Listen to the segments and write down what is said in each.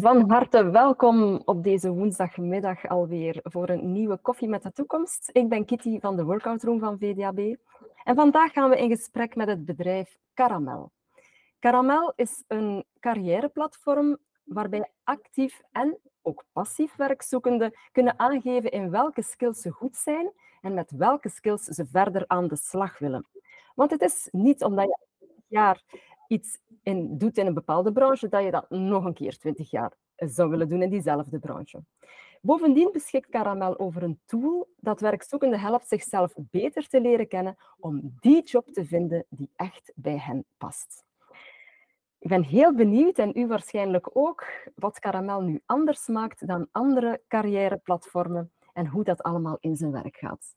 Van harte welkom op deze woensdagmiddag alweer voor een nieuwe Koffie met de Toekomst. Ik ben Kitty van de Workout Room van VDAB. En vandaag gaan we in gesprek met het bedrijf Caramel. Caramel is een carrièreplatform waarbij actief en ook passief werkzoekenden kunnen aangeven in welke skills ze goed zijn en met welke skills ze verder aan de slag willen. Want het is niet omdat je jaar iets doet in een bepaalde branche, dat je dat nog een keer twintig jaar zou willen doen in diezelfde branche. Bovendien beschikt Caramel over een tool dat werkzoekenden helpt zichzelf beter te leren kennen om die job te vinden die echt bij hen past. Ik ben heel benieuwd, en u waarschijnlijk ook, wat Caramel nu anders maakt dan andere carrièreplatformen en hoe dat allemaal in zijn werk gaat.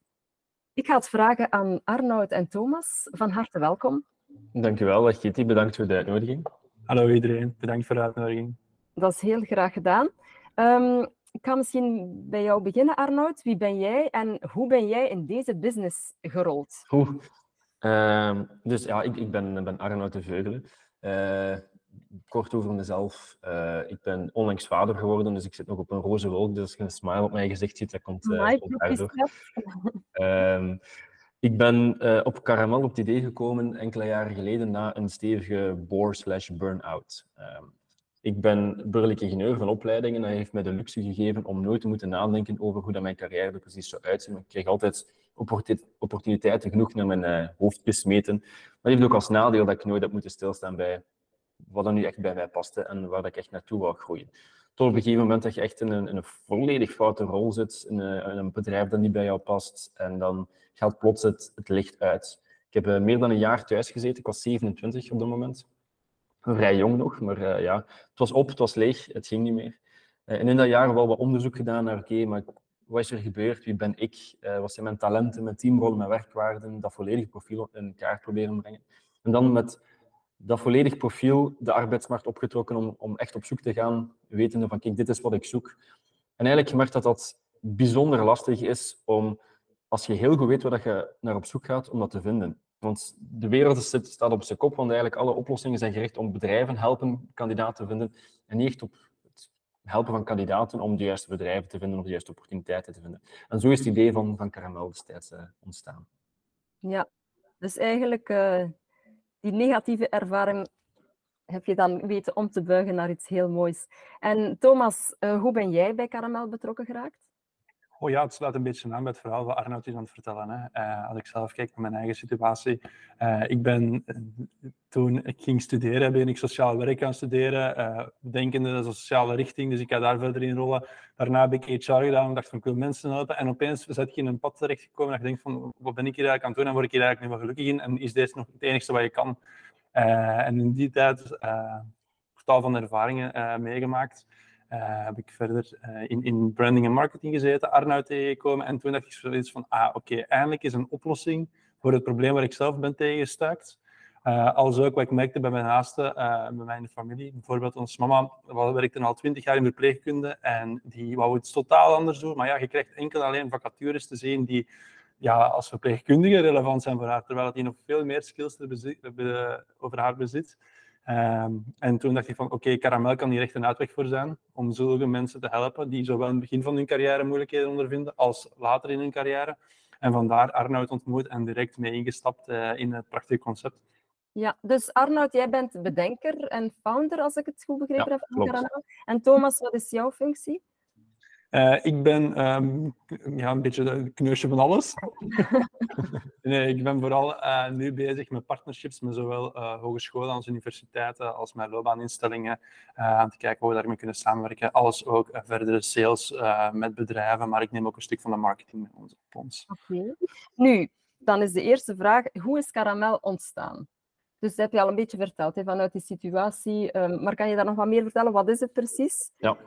Ik ga het vragen aan Arnoud en Thomas. Van harte welkom. Dankjewel, Kitty. Bedankt voor de uitnodiging. Hallo iedereen, bedankt voor de uitnodiging. Dat is heel graag gedaan. Um, ik ga misschien bij jou beginnen, Arnoud. Wie ben jij en hoe ben jij in deze business gerold? Goed. Uh, dus ja, ik, ik ben, ben Arnoud de Veugelen. Uh, kort over mezelf. Uh, ik ben onlangs vader geworden, dus ik zit nog op een roze wolk. Dus als je een smile op mijn gezicht ziet, dat komt, uh, komt daardoor. Ehm, ik ben uh, op Caramel op het idee gekomen enkele jaren geleden na een stevige bore slash burn-out. Uh, ik ben burgerlijk ingenieur van opleiding en dat heeft mij de luxe gegeven om nooit te moeten nadenken over hoe dat mijn carrière er precies zou uitzien. Ik kreeg altijd opportuniteiten genoeg naar mijn uh, hoofd gesmeten. Maar dat heeft ook als nadeel dat ik nooit heb moeten stilstaan bij wat er nu echt bij mij paste en waar ik echt naartoe wou groeien. Tot op een gegeven moment dat je echt in een, een volledig foute rol zit, in een, in een, bedrijf dat niet bij jou past, en dan gaat plots het, licht uit. Ik heb uh, meer dan een jaar thuis gezeten, ik was 27 op dat moment. Vrij jong nog, maar uh, ja, het was op, het was leeg, het ging niet meer. En in dat jaar wel wat onderzoek gedaan naar, oké, maar wat is er gebeurd, wie ben ik, wat zijn mijn talenten, mijn teamrollen, mijn werkwaarden, dat volledige profiel in kaart proberen brengen. En dan met dat volledig profiel de arbeidsmarkt opgetrokken om, om echt op zoek te gaan, wetende van kijk, dit is wat ik zoek. En eigenlijk gemerkt dat dat bijzonder lastig is om, als je heel goed weet waar je naar op zoek gaat, om dat te vinden. Want de wereld staat op zijn kop, want eigenlijk alle oplossingen zijn gericht om bedrijven helpen kandidaten te vinden en niet echt op het helpen van kandidaten om de juiste bedrijven te vinden of de juiste opportuniteiten te vinden. En zo is het idee van, van Caramel destijds uh, ontstaan. Ja, dus eigenlijk uh, die negatieve ervaring heb je dan weten om te buigen naar iets heel moois. En Thomas, uh, hoe ben jij bij Caramel betrokken geraakt? Oh ja, het sluit een beetje aan bij het verhaal wat Arnoud is aan het vertellen. Hè. Uh, als ik zelf kijk naar mijn eigen situatie. Uh, ik ben, toen ik ging studeren, ben ik sociaal werk gaan studeren. Denkende dat is een sociale richting, dus ik ga daar verder in rollen. Daarna heb ik HR gedaan dacht van, ik wil mensen helpen. En opeens zit je in een pad terechtgekomen en je denkt van, wat ben ik hier eigenlijk aan het doen en word ik hier eigenlijk nu wel gelukkig in? En is deze nog het enige wat je kan? en in die tijd, uh, tal van ervaringen meegemaakt. Uh, heb ik verder uh, in, in branding en marketing gezeten, Arnoud tegengekomen. En toen dacht ik zoiets van, ah, oké, eindelijk is een oplossing voor het probleem waar ik zelf ben tegengestuikt. Uh, als ook wat ik merkte bij mijn naasten, bij mijn familie. Bijvoorbeeld, onze mama werkte al twintig jaar in verpleegkunde en die wou het totaal anders doen. Maar ja, je krijgt enkel alleen vacatures te zien die ja, als verpleegkundige relevant zijn voor haar, terwijl het nog veel meer skills over haar bezit. Um, en toen dacht ik van, oké, okay, Caramel kan hier echt een uitweg voor zijn om zulke mensen te helpen die zowel in het begin van hun carrière moeilijkheden ondervinden als later in hun carrière. En vandaar Arnoud ontmoet en direct mee ingestapt uh, in het prachtige concept. Ja, dus Arnoud, jij bent bedenker en founder, als ik het goed begrepen ja, heb, van. En Thomas, wat is jouw functie? Uh, ik ben um, ja, een beetje een kneusje van alles. nee, ik ben vooral uh, nu bezig met partnerships met zowel uh, hogescholen als universiteiten als met loopbaaninstellingen. aan te kijken hoe we daarmee kunnen samenwerken. Alles ook verdere sales met bedrijven, maar ik neem ook een stuk van de marketing met ons op ons. Okay. Nu, dan is de eerste vraag, hoe is Caramel ontstaan? Dus dat heb je al een beetje verteld hè, vanuit die situatie. Um, maar kan je daar nog wat meer vertellen? Wat is het precies? Ja,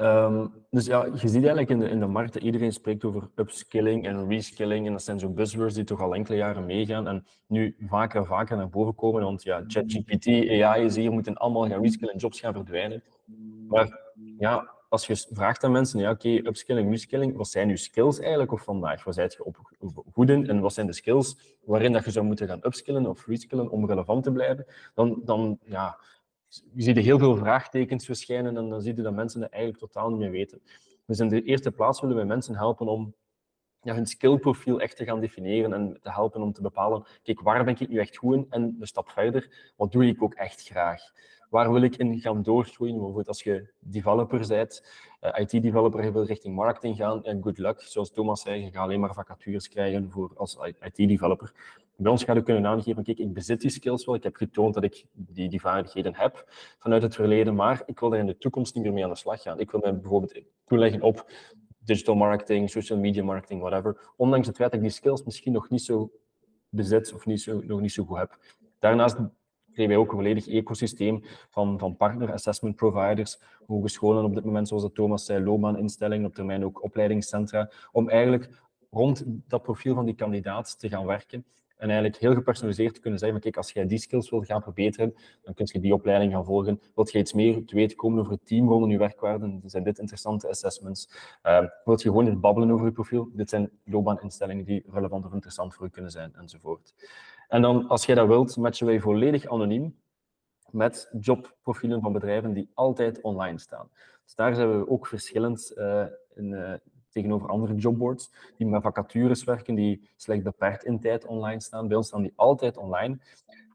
Um, dus ja, je ziet eigenlijk in de, in de markt dat iedereen spreekt over upskilling en reskilling. En dat zijn zo buzzwords die toch al enkele jaren meegaan en nu vaker vaker naar boven komen. Want ja, ChatGPT, AI is hier, moeten allemaal gaan reskillen en jobs gaan verdwijnen. Maar ja, als je vraagt aan mensen, ja, oké, upskilling, reskilling, wat zijn je skills eigenlijk of vandaag? Waar zijt je op goed in? En wat zijn de skills waarin dat je zou moeten gaan upskillen of reskillen om relevant te blijven? Dan, dan ja, je ziet heel veel vraagtekens verschijnen en dan zie je dat mensen het eigenlijk totaal niet meer weten. Dus in de eerste plaats willen wij mensen helpen om ja, hun skillprofiel echt te gaan definiëren en te helpen om te bepalen, kijk, waar ben ik nu echt goed in? En een stap verder, wat doe ik ook echt graag? Waar wil ik in gaan doorgroeien? Bijvoorbeeld als je developer bent, eh, IT-developer, wil richting marketing gaan, en good luck. Zoals Thomas zei, je gaat alleen maar vacatures krijgen voor als IT-developer. Bij ons ga je kunnen aangeven, kijk, ik bezit die skills wel, ik heb getoond dat ik die, die vaardigheden heb vanuit het verleden, maar ik wil er in de toekomst niet meer mee aan de slag gaan. Ik wil me bijvoorbeeld toeleggen op digital marketing, social media marketing, whatever. Ondanks het feit dat ik die skills misschien nog niet zo bezit of niet zo, nog niet zo goed heb. Daarnaast kregen wij ook een volledig ecosysteem van, van partner assessment providers, hogescholen op dit moment, zoals de Thomas zei, loopbaaninstellingen, op termijn ook opleidingscentra, om eigenlijk rond dat profiel van die kandidaat te gaan werken en eigenlijk heel gepersonaliseerd te kunnen zeggen, kijk, als jij die skills wilt gaan verbeteren, dan kun je die opleiding gaan volgen. Wilt je iets meer te weten komen over het team rondom je werkwaarden, dan zijn dit interessante assessments. Uh, wilt je gewoon eens babbelen over je profiel, dit zijn loopbaaninstellingen die relevant of interessant voor je kunnen zijn, enzovoort. En dan, als jij dat wilt, matchen wij volledig anoniem met jobprofielen van bedrijven die altijd online staan. Dus daar zijn we ook verschillend in, uh, tegenover andere jobboards die met vacatures werken, die slechts beperkt in tijd online staan. Bij ons staan die altijd online.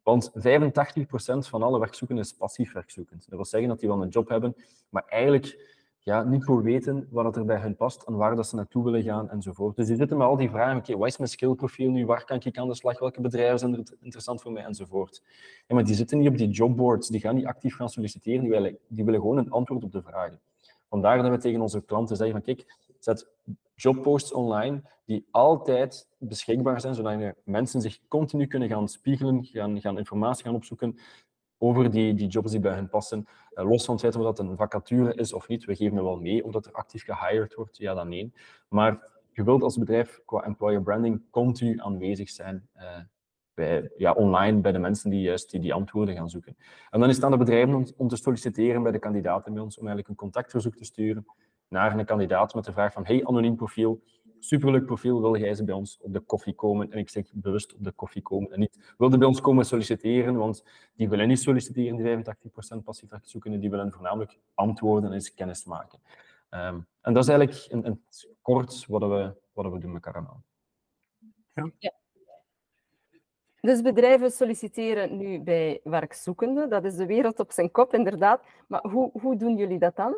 Want 85% van alle werkzoekenden is passief werkzoekend. Dat wil zeggen dat die wel een job hebben, maar eigenlijk ja, niet goed weten wat er bij hen past en waar dat ze naartoe willen gaan enzovoort. Dus die zitten met al die vragen, oké, wat is mijn skillprofiel nu, waar kan ik aan de slag, welke bedrijven zijn er interessant voor mij enzovoort. Ja, maar die zitten niet op die jobboards, die gaan niet actief gaan solliciteren, die willen, die willen gewoon een antwoord op de vragen. Vandaar dat we tegen onze klanten zeggen van kijk, zet jobposts online die altijd beschikbaar zijn, zodat mensen zich continu kunnen gaan spiegelen, gaan, gaan informatie gaan opzoeken over die, die jobs die bij hen passen. Uh, los van het feit of dat een vacature is of niet, we geven er wel mee of dat er actief gehired wordt, ja dan nee. Maar je wilt als bedrijf qua employer branding continu aanwezig zijn uh, bij, ja, online bij de mensen die juist die, die antwoorden gaan zoeken. En dan is het aan de bedrijven om, om te solliciteren bij de kandidaten bij ons, om eigenlijk een contactverzoek te sturen naar een kandidaat met de vraag van hey, anoniem profiel, superleuk profiel, wil jij ze bij ons op de koffie komen? En ik zeg bewust op de koffie komen en niet wilde bij ons komen solliciteren, want die willen niet solliciteren, die 85% passief zoeken, die willen voornamelijk antwoorden en eens kennis maken. Um, en dat is eigenlijk in, in kort wat we, wat we doen met. Ja. ja. Dus bedrijven solliciteren nu bij werkzoekenden. Dat is de wereld op zijn kop, inderdaad. Maar hoe, hoe doen jullie dat dan?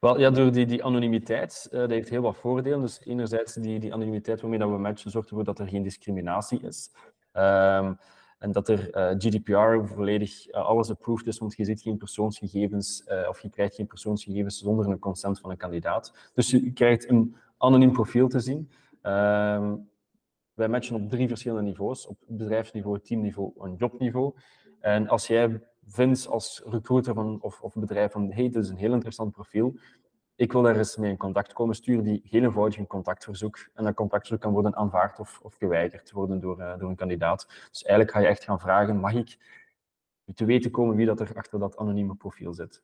Wel, ja, door die, die anonimiteit, uh, dat heeft heel wat voordelen. Dus enerzijds die, die anonimiteit waarmee dat we matchen, zorgt ervoor dat er geen discriminatie is. Um, en dat er eh, GDPR volledig uh, alles approved is, want je ziet geen persoonsgegevens of je krijgt geen persoonsgegevens zonder een consent van een kandidaat. Dus je krijgt een anoniem profiel te zien. Um, wij matchen op drie verschillende niveaus. Op bedrijfsniveau, teamniveau en jobniveau. En als jij vindt als recruiter van, of, of bedrijf van hey, dit is een heel interessant profiel, ik wil daar eens mee in contact komen, stuur die heel eenvoudig een contactverzoek. En dat contactverzoek kan worden aanvaard of, of geweigerd worden door, uh, door een kandidaat. Dus eigenlijk ga je echt gaan vragen, mag ik te weten komen wie dat er achter dat anonieme profiel zit.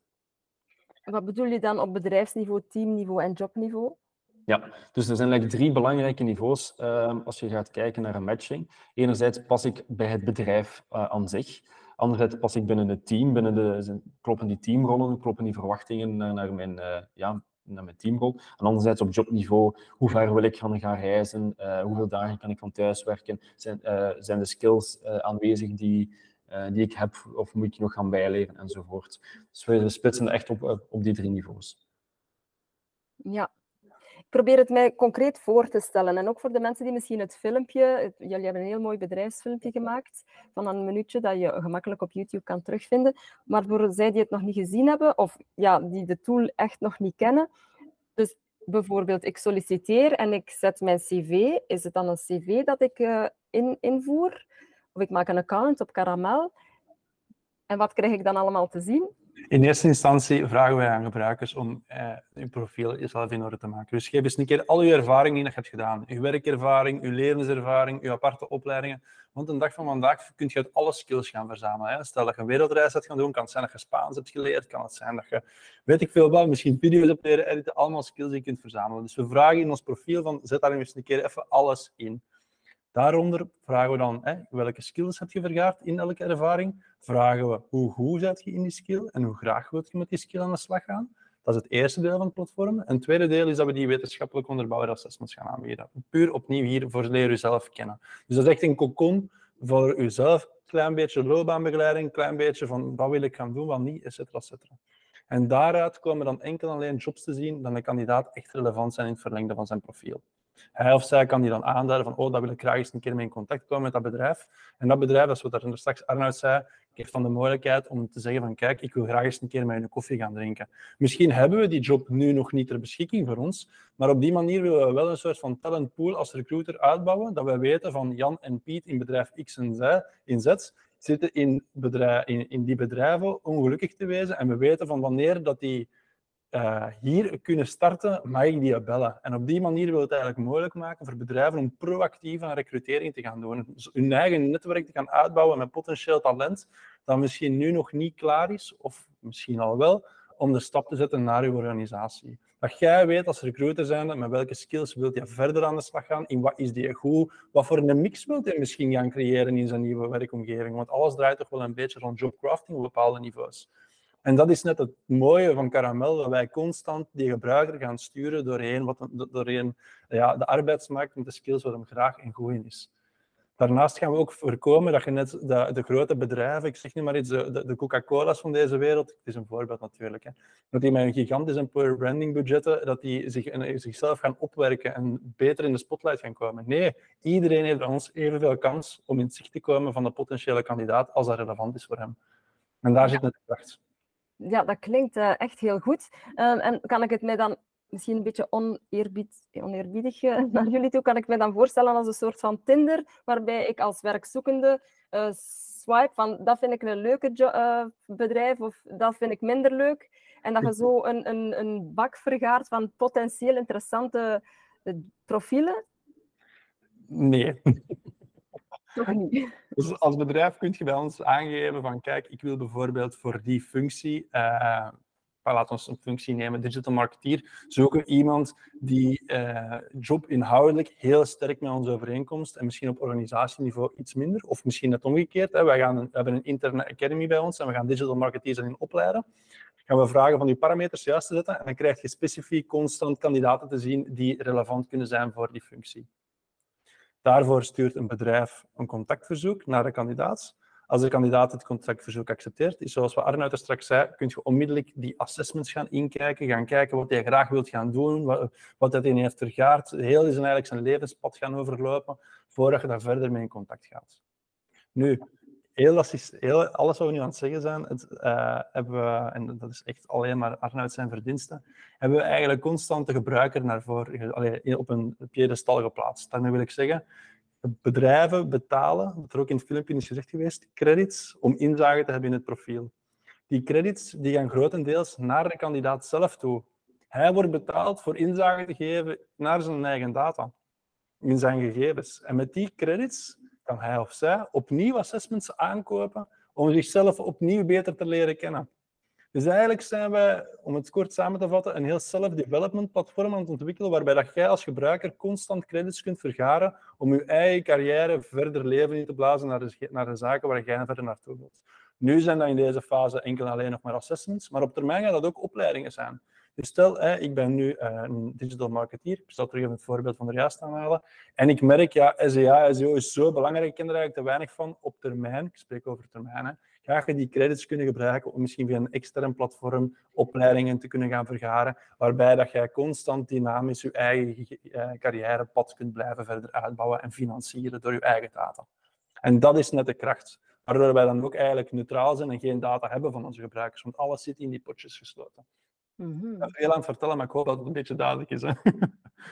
Wat bedoel je dan op bedrijfsniveau, teamniveau en jobniveau? Ja, dus er zijn eigenlijk drie belangrijke niveaus uh, als je gaat kijken naar een matching. Enerzijds pas ik bij het bedrijf uh, aan zich. Anderzijds pas ik binnen het team, binnen de, kloppen die teamrollen, kloppen die verwachtingen naar, naar mijn, uh, ja, naar mijn teamrol. En anderzijds op jobniveau, hoe ver wil ik gaan, gaan reizen, uh, hoeveel dagen kan ik van thuis werken, zijn, uh, zijn de skills aanwezig die, die ik heb of moet ik nog gaan bijleren enzovoort. Dus we splitsen echt op, op die drie niveaus. Ja, ik probeer het mij concreet voor te stellen. En ook voor de mensen die misschien het filmpje... jullie hebben een heel mooi bedrijfsfilmpje gemaakt van een minuutje dat je gemakkelijk op YouTube kan terugvinden. Maar voor zij die het nog niet gezien hebben, of ja, die de tool echt nog niet kennen... Dus bijvoorbeeld, ik solliciteer en ik zet mijn cv. Is het dan een cv dat ik uh, in, invoer? Of ik maak een account op Caramel. En wat krijg ik dan allemaal te zien? In eerste instantie vragen wij aan gebruikers om eh, hun profiel zelf in orde te maken. Dus geef eens een keer al uw ervaring die je hebt gedaan. Uw werkervaring, uw levenservaring, uw aparte opleidingen. Want een dag van vandaag kun je uit alle skills gaan verzamelen. Stel dat je een wereldreis hebt gaan doen, kan het zijn dat je Spaans hebt geleerd, kan het zijn dat je, weet ik veel wel, misschien video's hebt leren editen, allemaal skills die je kunt verzamelen. Dus we vragen in ons profiel van, zet daar eens een keer even alles in. Daaronder vragen we dan, hè, welke skills heb je vergaard in elke ervaring? Vragen we hoe goed je in die skill en hoe graag wil je met die skill aan de slag gaan. Dat is het eerste deel van het platform. En het tweede deel is dat we die wetenschappelijk onderbouwde assessments gaan aanbieden. Puur opnieuw hier voor leer jezelf kennen. Dus dat is echt een cocon voor jezelf. Klein beetje loopbaanbegeleiding, klein beetje van wat wil ik gaan doen, wat niet, et cetera, et cetera. En daaruit komen dan enkel alleen jobs te zien dan de kandidaat echt relevant zijn in het verlengde van zijn profiel. Hij of zij kan die dan aanduiden van, oh, dat wil ik graag eens een keer mee in contact komen met dat bedrijf. En dat bedrijf, dat is wat er straks Arnoud zei, geeft dan de mogelijkheid om te zeggen van, kijk, ik wil graag eens een keer met een koffie gaan drinken. Misschien hebben we die job nu nog niet ter beschikking voor ons, maar op die manier willen we wel een soort van talentpool als recruiter uitbouwen, dat we weten van Jan en Piet in bedrijf X en Z, in Z zitten in, bedrijf, in, in die bedrijven ongelukkig te wezen en we weten van wanneer dat die uh, hier kunnen starten, mag ik die bellen. En op die manier wil het eigenlijk mogelijk maken voor bedrijven om proactief aan recrutering te gaan doen. Dus hun eigen netwerk te gaan uitbouwen met potentieel talent dat misschien nu nog niet klaar is, of misschien al wel, om de stap te zetten naar uw organisatie. Dat jij weet als recruiter zijn met welke skills wilt je verder aan de slag gaan, in wat is die goed, wat voor een mix wilt je misschien gaan creëren in zijn nieuwe werkomgeving. Want alles draait toch wel een beetje rond jobcrafting op bepaalde niveaus. En dat is net het mooie van Caramel, dat wij constant die gebruiker gaan sturen doorheen, wat, doorheen ja, de arbeidsmarkt met de skills waar hem graag en goed in is. Daarnaast gaan we ook voorkomen dat je net de, de grote bedrijven, ik zeg nu maar iets, de, de Coca-Cola's van deze wereld, het is een voorbeeld natuurlijk, hè, dat die met een gigantisch employer branding budgetten, dat die zich, zichzelf gaan opwerken en beter in de spotlight gaan komen. Nee, iedereen heeft bij ons evenveel kans om in het zicht te komen van de potentiële kandidaat als dat relevant is voor hem. En daar zit net de kracht ja, dat klinkt uh, echt heel goed. Uh, en kan ik het mij dan misschien een beetje oneerbied, oneerbiedig uh, naar jullie toe, kan ik me dan voorstellen als een soort van Tinder, waarbij ik als werkzoekende uh, swipe van dat vind ik een leuke bedrijf of dat vind ik minder leuk. En dat je zo een, een, een bak vergaart van potentieel interessante profielen? Nee. Dus als bedrijf kun je bij ons aangeven van kijk, ik wil bijvoorbeeld voor die functie, uh, laten we een functie nemen, digital marketeer, zoeken iemand die uh, job inhoudelijk heel sterk met ons overeenkomst en misschien op organisatieniveau iets minder, of misschien net omgekeerd. Hè. Wij gaan we hebben een interne academy bij ons en we gaan digital marketeers in opleiden. Gaan we vragen van die parameters juist te zetten en dan krijg je specifiek constant kandidaten te zien die relevant kunnen zijn voor die functie. Daarvoor stuurt een bedrijf een contactverzoek naar de kandidaat. Als de kandidaat het contactverzoek accepteert, is zoals we Arnoud er straks zei, kun je onmiddellijk die assessments gaan inkijken, gaan kijken wat hij graag wilt gaan doen, wat, wat hij heeft vergaard, heel zijn, eigenlijk zijn levenspad gaan overlopen, voordat je daar verder mee in contact gaat. Nu, heel, heel, alles wat we nu aan het zeggen zijn, het, uh, hebben we, en dat is echt alleen maar Arnoud zijn verdiensten, hebben we eigenlijk constant de gebruiker naar voren, op een piedestal geplaatst. Daarmee wil ik zeggen, bedrijven betalen, wat er ook in het filmpje is gezegd geweest, credits om inzage te hebben in het profiel. Die credits die gaan grotendeels naar de kandidaat zelf toe. Hij wordt betaald voor inzage te geven naar zijn eigen data, in zijn gegevens. En met die credits kan hij of zij opnieuw assessments aankopen om zichzelf opnieuw beter te leren kennen. Dus eigenlijk zijn we, om het kort samen te vatten, een heel self-development platform aan het ontwikkelen, waarbij dat jij als gebruiker constant credits kunt vergaren om je eigen carrière verder leven in te blazen naar de, naar de zaken waar jij verder naartoe wilt. Nu zijn dat in deze fase enkel en alleen nog maar assessments, maar op termijn gaan dat ook opleidingen zijn. Dus stel, ik ben nu uh, een digital marketeer, ik zal terug even het voorbeeld van de juist aanhalen, en ik merk, ja, SEA, SEO is zo belangrijk, ik ken er eigenlijk te weinig van op termijn, ik spreek over termijn, hè, ga je die credits kunnen gebruiken om misschien via een extern platform opleidingen te kunnen gaan vergaren, waarbij dat jij constant dynamisch je eigen uh, carrièrepad kunt blijven verder uitbouwen en financieren door je eigen data. En dat is net de kracht, waardoor wij dan ook eigenlijk neutraal zijn en geen data hebben van onze gebruikers, want alles zit in die potjes gesloten. Mm -hmm. Ik ben veel aan het vertellen, maar ik hoop dat het een beetje duidelijk is. Hè?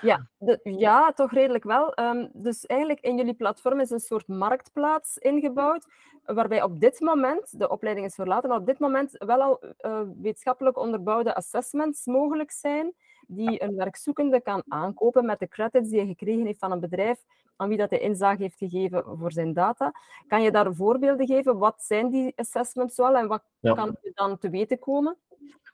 Ja, de, ja, toch redelijk wel. Um, dus eigenlijk in jullie platform is een soort marktplaats ingebouwd, waarbij op dit moment, de opleiding is verlaten, maar op dit moment wel al uh, wetenschappelijk onderbouwde assessments mogelijk zijn, die een werkzoekende kan aankopen met de credits die hij gekregen heeft van een bedrijf aan wie dat hij inzage heeft gegeven voor zijn data. Kan je daar voorbeelden geven? Wat zijn die assessments wel en wat ja. kan je dan te weten komen?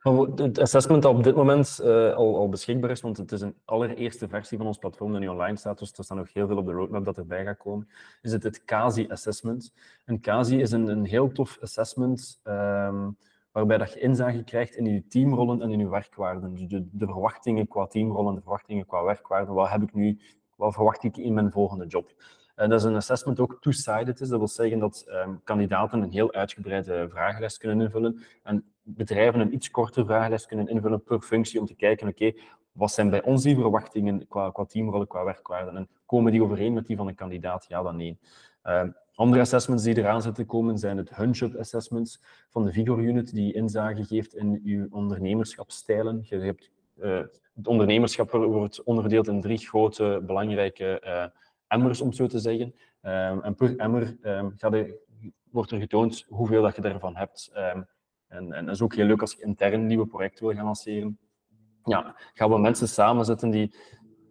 Het assessment dat op dit moment uh, al, beschikbaar is, want het is een allereerste versie van ons platform dat nu online staat, dus er staat nog heel veel op de roadmap dat erbij gaat komen, is het het CASI assessment. En CASI is een, een heel tof assessment um, waarbij dat je inzage krijgt in je teamrollen en in je werkwaarden. Dus de, verwachtingen qua teamrollen, de verwachtingen qua werkwaarden, wat heb ik nu, wat verwacht ik in mijn volgende job. En dat is een assessment ook two-sided is. Dat wil zeggen dat um, kandidaten een heel uitgebreide vragenlijst kunnen invullen en bedrijven een iets kortere vragenlijst kunnen invullen per functie om te kijken, oké, wat zijn bij ons die verwachtingen qua, qua teamrollen, qua werkwaarden en komen die overeen met die van een kandidaat? Ja, dan nee. Um, andere assessments die eraan zitten komen zijn het Hunchup assessments van de Vigor Unit, die inzage geeft in uw ondernemerschapstijlen. Je hebt, uh, het ondernemerschap wordt onderverdeeld in drie grote belangrijke uh, emmers, om zo te zeggen. Um, en per emmer um, de, wordt er getoond hoeveel dat je daarvan hebt. En, en dat is ook heel leuk als je intern nieuwe projecten wil gaan lanceren. Ja, gaan we mensen samenzetten die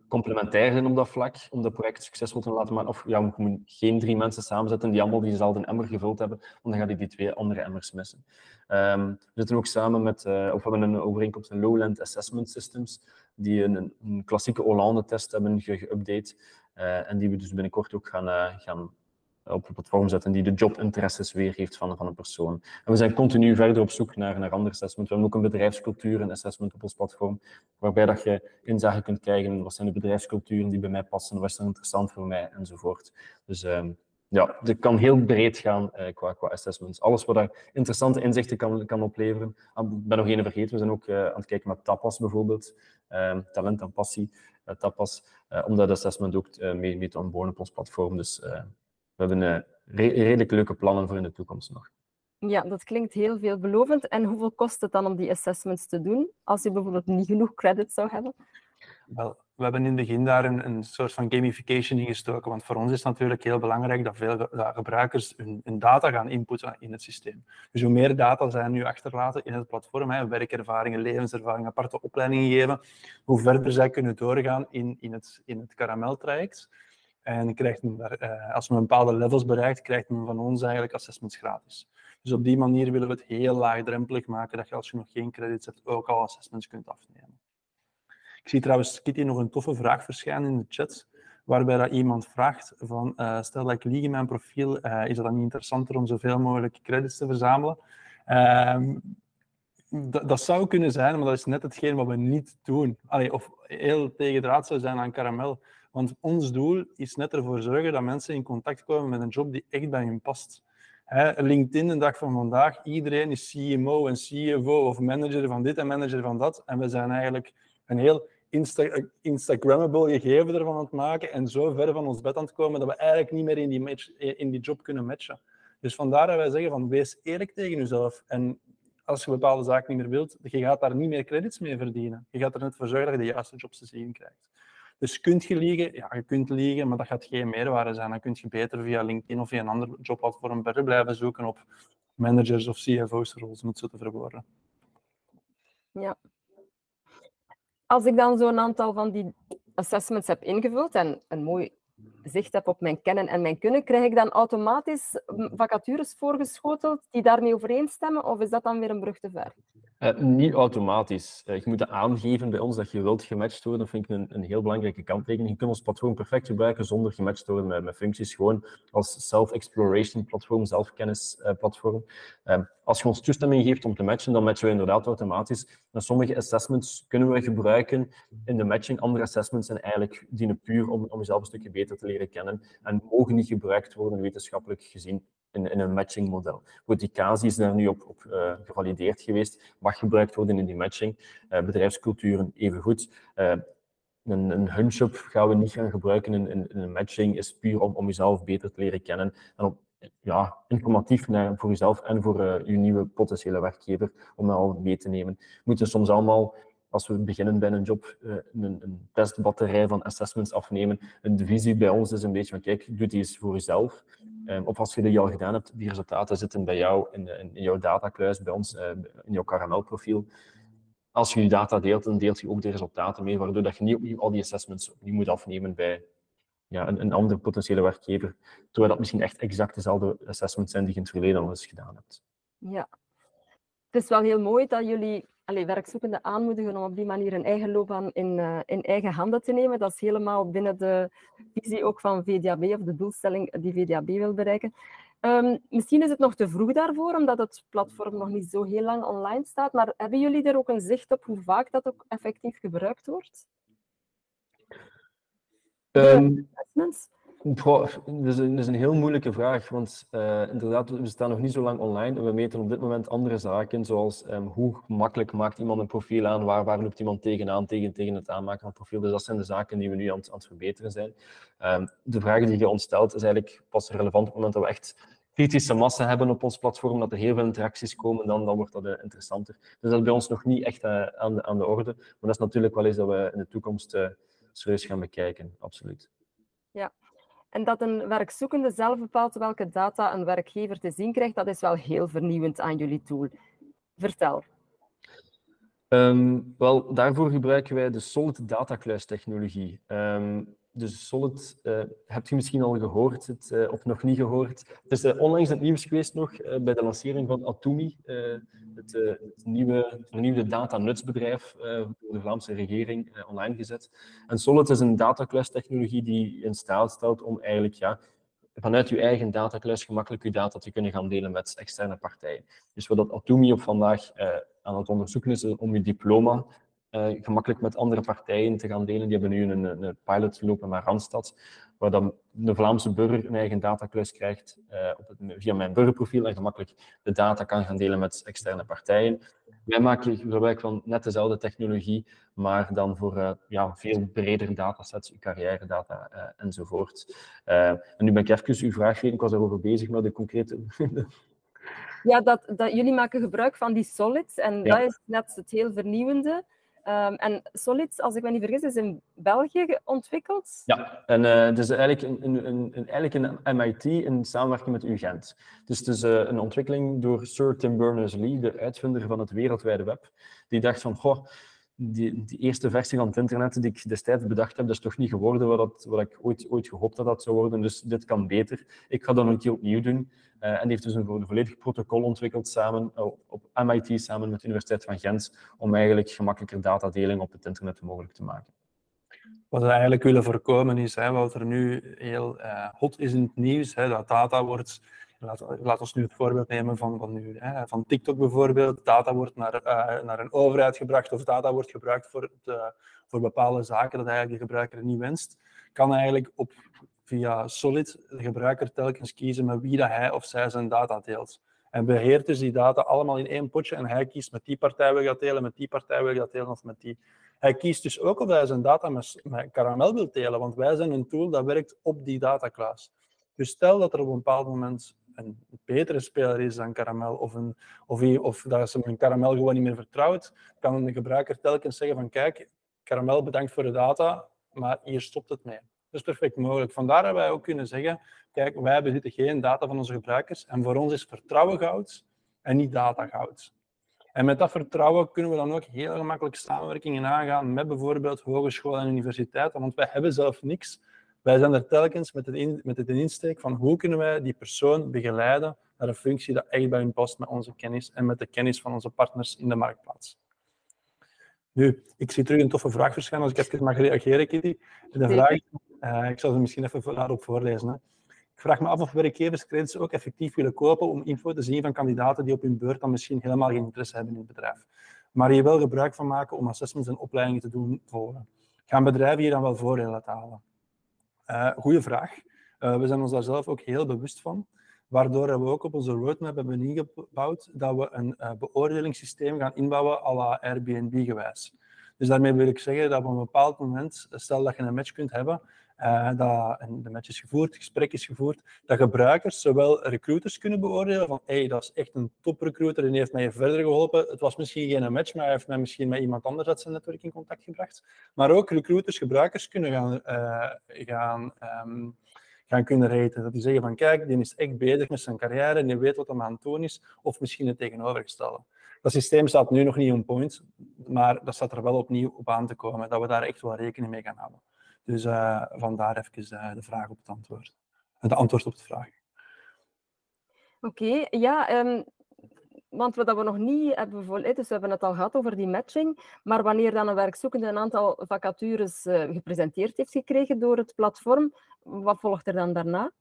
complementair zijn op dat vlak, om dat project succesvol te laten maken. Of ja, we moeten geen drie mensen samenzetten die allemaal diezelfde emmer gevuld hebben, want dan ga je die twee andere emmers missen. Um, we zitten ook samen met, uh, of we hebben een overeenkomst in Lowland Assessment Systems, die een, klassieke Hollande-test hebben geüpdate. Uh, en die we dus binnenkort ook gaan, uh, gaan op een platform zetten die de jobinteresses weer heeft van, van een persoon. En we zijn continu verder op zoek naar, naar andere assessment. We hebben ook een bedrijfscultuur en assessment op ons platform, waarbij dat je inzage kunt krijgen, wat zijn de bedrijfsculturen die bij mij passen, wat is er interessant voor mij, enzovoort. Dus um, ja, het kan heel breed gaan uh, qua, qua assessments. Alles wat daar interessante inzichten kan, kan opleveren. Ah, ik ben nog één vergeten, we zijn ook uh, aan het kijken met TAPAS bijvoorbeeld. Um, talent en passie, uh, TAPAS, om dat assessment ook mee, mee te onboarden op ons platform. Dus we hebben uh, re redelijk leuke plannen voor in de toekomst nog. Ja, dat klinkt heel veelbelovend. En hoeveel kost het dan om die assessments te doen, als je bijvoorbeeld niet genoeg credit zou hebben? Wel, we hebben in het begin daar een, een soort van gamification in gestoken, want voor ons is het natuurlijk heel belangrijk dat veel gebruikers hun, hun, data gaan inputten in het systeem. Dus hoe meer data zij nu achterlaten in het platform, hè, werkervaringen, levenservaringen, aparte opleidingen geven, hoe verder zij kunnen doorgaan in, in het, in het karameltraject. En krijgt men uh, als men bepaalde levels bereikt, krijgt men van ons eigenlijk assessments gratis. Dus op die manier willen we het heel laagdrempelig maken, dat je als je nog geen credits hebt, ook al assessments kunt afnemen. Ik zie trouwens, Kitty, nog een toffe vraag verschijnen in de chat, waarbij dat iemand vraagt van, uh, stel dat ik lieg in mijn profiel, uh, is het dan niet interessanter om zoveel mogelijk credits te verzamelen? Um, dat zou kunnen zijn, maar dat is net hetgeen wat we niet doen. Allee, of heel tegendraad zou zijn aan karamel. Want ons doel is net ervoor zorgen dat mensen in contact komen met een job die echt bij hun past. LinkedIn, de dag van vandaag, iedereen is CMO en CFO of manager van dit en manager van dat. En we zijn eigenlijk een heel Insta Instagrammable gegeven ervan aan het maken en zo ver van ons bed aan het komen dat we eigenlijk niet meer in die, in die job kunnen matchen. Dus vandaar dat wij zeggen van wees eerlijk tegen jezelf. En als je bepaalde zaken niet meer wilt, je gaat daar niet meer credits mee verdienen. Je gaat er net voor zorgen dat je de juiste jobs te zien krijgt. Dus kunt je liegen? Ja, je kunt liegen, maar dat gaat geen meerwaarde zijn. Dan kun je beter via LinkedIn of via een ander jobplatform blijven zoeken op managers of CFO's roles, om het zo te verwoorden. Ja. Als ik dan zo'n aantal van die assessments heb ingevuld en een mooi zicht heb op mijn kennen en mijn kunnen, krijg ik dan automatisch vacatures voorgeschoteld die daarmee overeenstemmen? Of is dat dan weer een brug te ver? Uh, niet automatisch. Uh, je moet aangeven bij ons dat je wilt gematcht worden. Dat vind ik een, een heel belangrijke kanttekening. Je kunt ons platform perfect gebruiken zonder gematcht te worden met, met functies. Gewoon als self-exploration platform, zelfkennisplatform. Uh, als je ons toestemming geeft om te matchen, dan matchen we inderdaad automatisch. En sommige assessments kunnen we gebruiken in de matching. Andere assessments zijn eigenlijk dienen puur om, om jezelf een stukje beter te leren kennen en mogen niet gebruikt worden wetenschappelijk gezien in, in een matchingmodel. Goed, die CASI is daar nu op, op uh, gevalideerd geweest, mag gebruikt worden in die matching. Uh, bedrijfsculturen evengoed. Uh, een, een hunch-up gaan we niet gaan gebruiken in, in, een matching, is puur om, om jezelf beter te leren kennen en om ja, informatief naar, voor jezelf en voor je nieuwe potentiële werkgever, om dat al mee te nemen. We moeten soms allemaal als we beginnen bij een job, uh, een, een, testbatterij van assessments afnemen. Een visie bij ons is een beetje van, kijk, doe die eens voor jezelf. Um, of als je die al gedaan hebt, die resultaten zitten bij jou in, in, in jouw datakluis, bij ons, uh, in jouw karamelprofiel. Als je data deelt, dan deelt je ook de resultaten mee, waardoor dat je niet opnieuw al die assessments opnieuw moet afnemen bij ja, een, een andere potentiële werkgever. Terwijl dat misschien echt exact dezelfde assessments zijn die je in het verleden al eens gedaan hebt. Ja. Het is wel heel mooi dat jullie allee, werkzoekenden aanmoedigen om op die manier een eigen loopbaan in, uh, in eigen handen te nemen. Dat is helemaal binnen de visie ook van VDAB, of de doelstelling die VDAB wil bereiken. Um, misschien is het nog te vroeg daarvoor, omdat het platform nog niet zo heel lang online staat. Maar hebben jullie er ook een zicht op hoe vaak dat ook effectief gebruikt wordt? Um, dat, is een, is een heel moeilijke vraag, want uh, inderdaad, we staan nog niet zo lang online en we meten op dit moment andere zaken, zoals um, hoe makkelijk maakt iemand een profiel aan, waar, waar loopt iemand tegenaan tegen, tegen het aanmaken van een profiel. Dus dat zijn de zaken die we nu aan, aan het verbeteren zijn. Um, de vragen die je ons stelt, is eigenlijk pas relevant op het moment dat we echt kritische massa hebben op ons platform, dat er heel veel interacties komen, dan, dan wordt dat uh, interessanter. Dus dat is bij ons nog niet echt uh, aan, de, aan de orde, maar dat is natuurlijk wel eens dat we in de toekomst serieus gaan bekijken, absoluut. En dat een werkzoekende zelf bepaalt welke data een werkgever te zien krijgt, dat is wel heel vernieuwend aan jullie tool. Vertel. Um, wel, daarvoor gebruiken wij de Solid Data Kluis technologie. Um, dus Solid uh, hebt je misschien al gehoord het, uh, of nog niet gehoord. Het is uh, onlangs het nieuws geweest nog bij de lancering van Atumi, het, het, nieuwe vernieuwde datanutsbedrijf door de Vlaamse regering online gezet. En Solid is een datakluistechnologie die in staat stelt om eigenlijk ja, vanuit je eigen datakluis gemakkelijk je data te kunnen gaan delen met externe partijen. Dus wat Atumi op vandaag aan het onderzoeken is om je diploma uh, gemakkelijk met andere partijen te gaan delen. Die hebben nu een, een pilot gelopen naar Randstad, waar dan de Vlaamse burger een eigen datakluis krijgt uh, op het, via mijn burgerprofiel en gemakkelijk de data kan gaan delen met externe partijen. Wij maken gebruik van net dezelfde technologie, maar dan voor uh, ja, veel breder datasets, uw carrière data enzovoort. en nu ben ik even uw vraag ik was erover bezig met de concrete... ja, dat, dat, jullie maken gebruik van die solids en ja. dat is net het heel vernieuwende. Um, en Solid, als ik me niet vergis, is in België ontwikkeld. Ja, en uh, het is eigenlijk een, een, een, eigenlijk een MIT in samenwerking met UGent. Dus het is uh, een ontwikkeling door Sir Tim Berners-Lee, de uitvinder van het wereldwijde web. Die dacht van, goh, die, eerste versie van het internet die ik destijds bedacht heb, dat is toch niet geworden wat, dat, wat ik ooit, ooit gehoopt had dat zou worden. Dus dit kan beter. Ik ga dat een keer opnieuw doen. Uh, en die heeft dus een, volledig protocol ontwikkeld samen uh, op MIT, samen met de Universiteit van Gent, om eigenlijk gemakkelijker datadeling op het internet mogelijk te maken. Wat we eigenlijk willen voorkomen is, hè, wat er nu heel uh, hot is in het nieuws, hè, dat data wordt Laat, ons nu het voorbeeld nemen van, van, nu, hè, van TikTok bijvoorbeeld. Data wordt naar, uh, naar een overheid gebracht of data wordt gebruikt voor, de, voor bepaalde zaken dat eigenlijk de gebruiker niet wenst. Kan eigenlijk op, via Solid de gebruiker telkens kiezen met wie dat hij of zij zijn data deelt. En beheert dus die data allemaal in één potje en hij kiest met die partij wil ik dat delen, met die partij wil ik dat delen of met die. Hij kiest dus ook of hij zijn data met, met Caramel wil delen, want wij zijn een tool dat werkt op die dataklaas. Dus stel dat er op een bepaald moment een betere speler is dan Caramel, of, een, of, of dat ze een Caramel gewoon niet meer vertrouwt, kan de gebruiker telkens zeggen van kijk, Caramel bedankt voor de data, maar hier stopt het mee. Dat is perfect mogelijk. Vandaar hebben wij ook kunnen zeggen, kijk, wij bezitten geen data van onze gebruikers en voor ons is vertrouwen goud en niet data goud. En met dat vertrouwen kunnen we dan ook heel gemakkelijk samenwerkingen aangaan met bijvoorbeeld hogescholen en universiteiten, want wij hebben zelf niks. Wij zijn er telkens met het, in, met het insteek van hoe kunnen wij die persoon begeleiden naar een functie dat echt bij hun past met onze kennis en met de kennis van onze partners in de marktplaats. Nu, ik zie terug een toffe vraag verschijnen als ik even mag reageren, Kitty. De vraag, uh, ik zal ze misschien even daarop voorlezen. Hè. Ik vraag me af of werkgevers credits ook effectief willen kopen om info te zien van kandidaten die op hun beurt dan misschien helemaal geen interesse hebben in het bedrijf. Maar hier wel gebruik van maken om assessments en opleidingen te doen volgen. Gaan bedrijven hier dan wel voordelen laten halen? Uh, goeie vraag. Uh, we zijn ons daar zelf ook heel bewust van. Waardoor we ook op onze roadmap hebben ingebouwd dat we een uh, beoordelingssysteem gaan inbouwen à la Airbnb-gewijs. Dus daarmee wil ik zeggen dat op een bepaald moment, stel dat je een match kunt hebben, uh, dat de match is gevoerd, het gesprek is gevoerd, dat gebruikers zowel recruiters kunnen beoordelen van hey, dat is echt een toprecruiter en die heeft mij verder geholpen. Het was misschien geen match, maar hij heeft mij misschien met iemand anders uit zijn netwerk in contact gebracht. Maar ook recruiters, gebruikers kunnen gaan, uh, gaan, um, gaan kunnen raten. Dat die zeggen van kijk, die is echt bezig met zijn carrière en die weet wat hij aan het doen is, of misschien het tegenovergestelde. Dat systeem staat nu nog niet on point, maar dat staat er wel opnieuw op aan te komen, dat we daar echt wel rekening mee gaan houden. Dus uh, vandaar even uh, de vraag op het antwoord. De antwoord op de vraag. Oké, ja. Um, want wat we nog niet hebben volleerd, dus we hebben het al gehad over die matching, maar wanneer dan een werkzoekende een aantal vacatures uh, gepresenteerd heeft gekregen door het platform, wat volgt er dan daarna?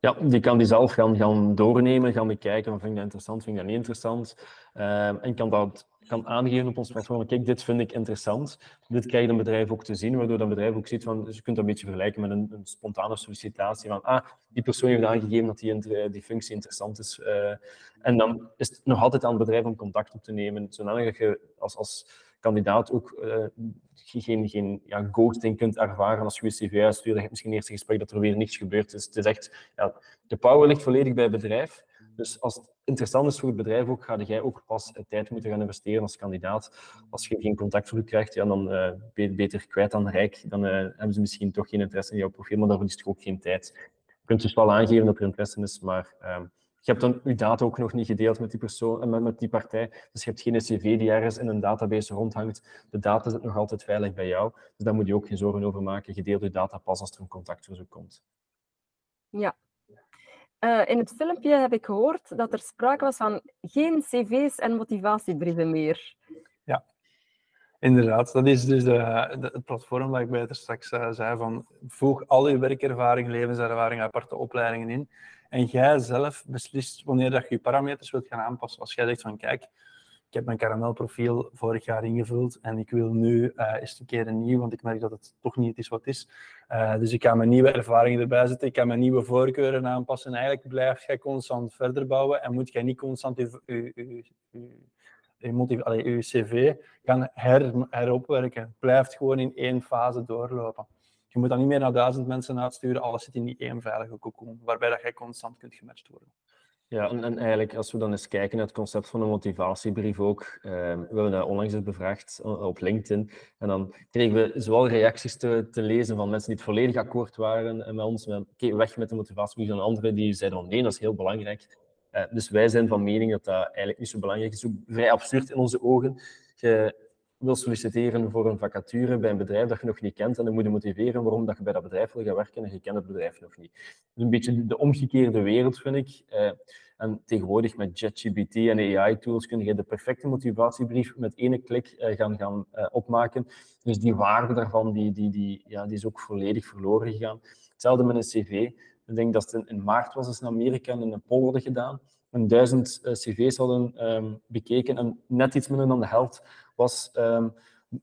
Ja, die kan die zelf gaan, gaan doornemen, gaan bekijken, vind ik dat interessant, vind ik dat niet interessant. Uh, en kan dat kan aangeven op ons platform, kijk, dit vind ik interessant. Dit krijgt een bedrijf ook te zien, waardoor dat bedrijf ook ziet van, dus je kunt dat een beetje vergelijken met een, een spontane sollicitatie van, ah, die persoon heeft aangegeven dat die, die functie interessant is. Uh, en dan is het nog altijd aan het bedrijf om contact op te nemen, zodat je als, als kandidaat ook uh, geen, geen ja, ghosting kunt ervaren als je je cv uitstuurt. Je hebt misschien eerste gesprek dat er weer niets gebeurd is. Het is echt, ja, de power ligt volledig bij het bedrijf. Dus als het interessant is voor het bedrijf ook, ga jij ook pas tijd moeten gaan investeren als kandidaat. Als je geen contactverzoek krijgt, ja, dan uh, beter kwijt dan rijk. Dan uh, hebben ze misschien toch geen interesse in jouw profiel, maar dan verliest je ook geen tijd. Je kunt dus wel aangeven dat er interesse is, maar uh, je hebt dan je data ook nog niet gedeeld met die persoon, met, met die partij. Dus je hebt geen cv die ergens in een database rondhangt. De data zit nog altijd veilig bij jou. Dus daar moet je ook geen zorgen over maken. Je deelt je data pas als er een contactverzoek komt. Ja, uh, in het filmpje heb ik gehoord dat er sprake was van geen cv's en motivatiebrieven meer. Ja, inderdaad. Dat is dus de, de het platform waar ik bij straks uh, zei van voeg al je werkervaring, levenservaring, aparte opleidingen in. En jij zelf beslist wanneer dat je je parameters wilt gaan aanpassen. Als jij zegt van kijk, ik heb mijn karamelprofiel vorig jaar ingevuld en ik wil nu uh, eens een keer een nieuw, want ik merk dat het toch niet is wat is. Uh, dus ik ga mijn nieuwe ervaringen erbij zetten, ik ga mijn nieuwe voorkeuren aanpassen. En eigenlijk blijf jij constant verder bouwen en moet jij niet constant je, je, je, je, je cv gaan her, heropwerken. Blijft gewoon in één fase doorlopen. Je moet dan niet meer naar duizend mensen uitsturen, alles zit in die één veilige cocoon, waarbij dat jij constant kunt gematcht worden. Ja, en, en, eigenlijk als we dan eens kijken naar het concept van een motivatiebrief ook, uh, we hebben dat onlangs eens bevraagd op LinkedIn, en dan kregen we zowel reacties te, te lezen van mensen die het volledig akkoord waren en met ons, met, weg met de motivatiebrief, en anderen die zeiden van nee, dat is heel belangrijk. Uh, dus wij zijn van mening dat dat eigenlijk niet zo belangrijk is, vrij absurd in onze ogen. Wil solliciteren voor een vacature bij een bedrijf dat je nog niet kent en dan moet je motiveren waarom dat je bij dat bedrijf wil gaan werken en je kent het bedrijf nog niet. Dus een beetje de omgekeerde wereld, vind ik. Eh, en tegenwoordig met ChatGPT en AI-tools kun je de perfecte motivatiebrief met één klik eh, gaan, gaan uh, opmaken. Dus die waarde daarvan die, die, die, ja, die is ook volledig verloren gegaan. Hetzelfde met een cv. Ik denk dat het in, maart was, is in Amerika in een poll hadden gedaan. En duizend cv's hadden um, bekeken en net iets minder dan de helft was um,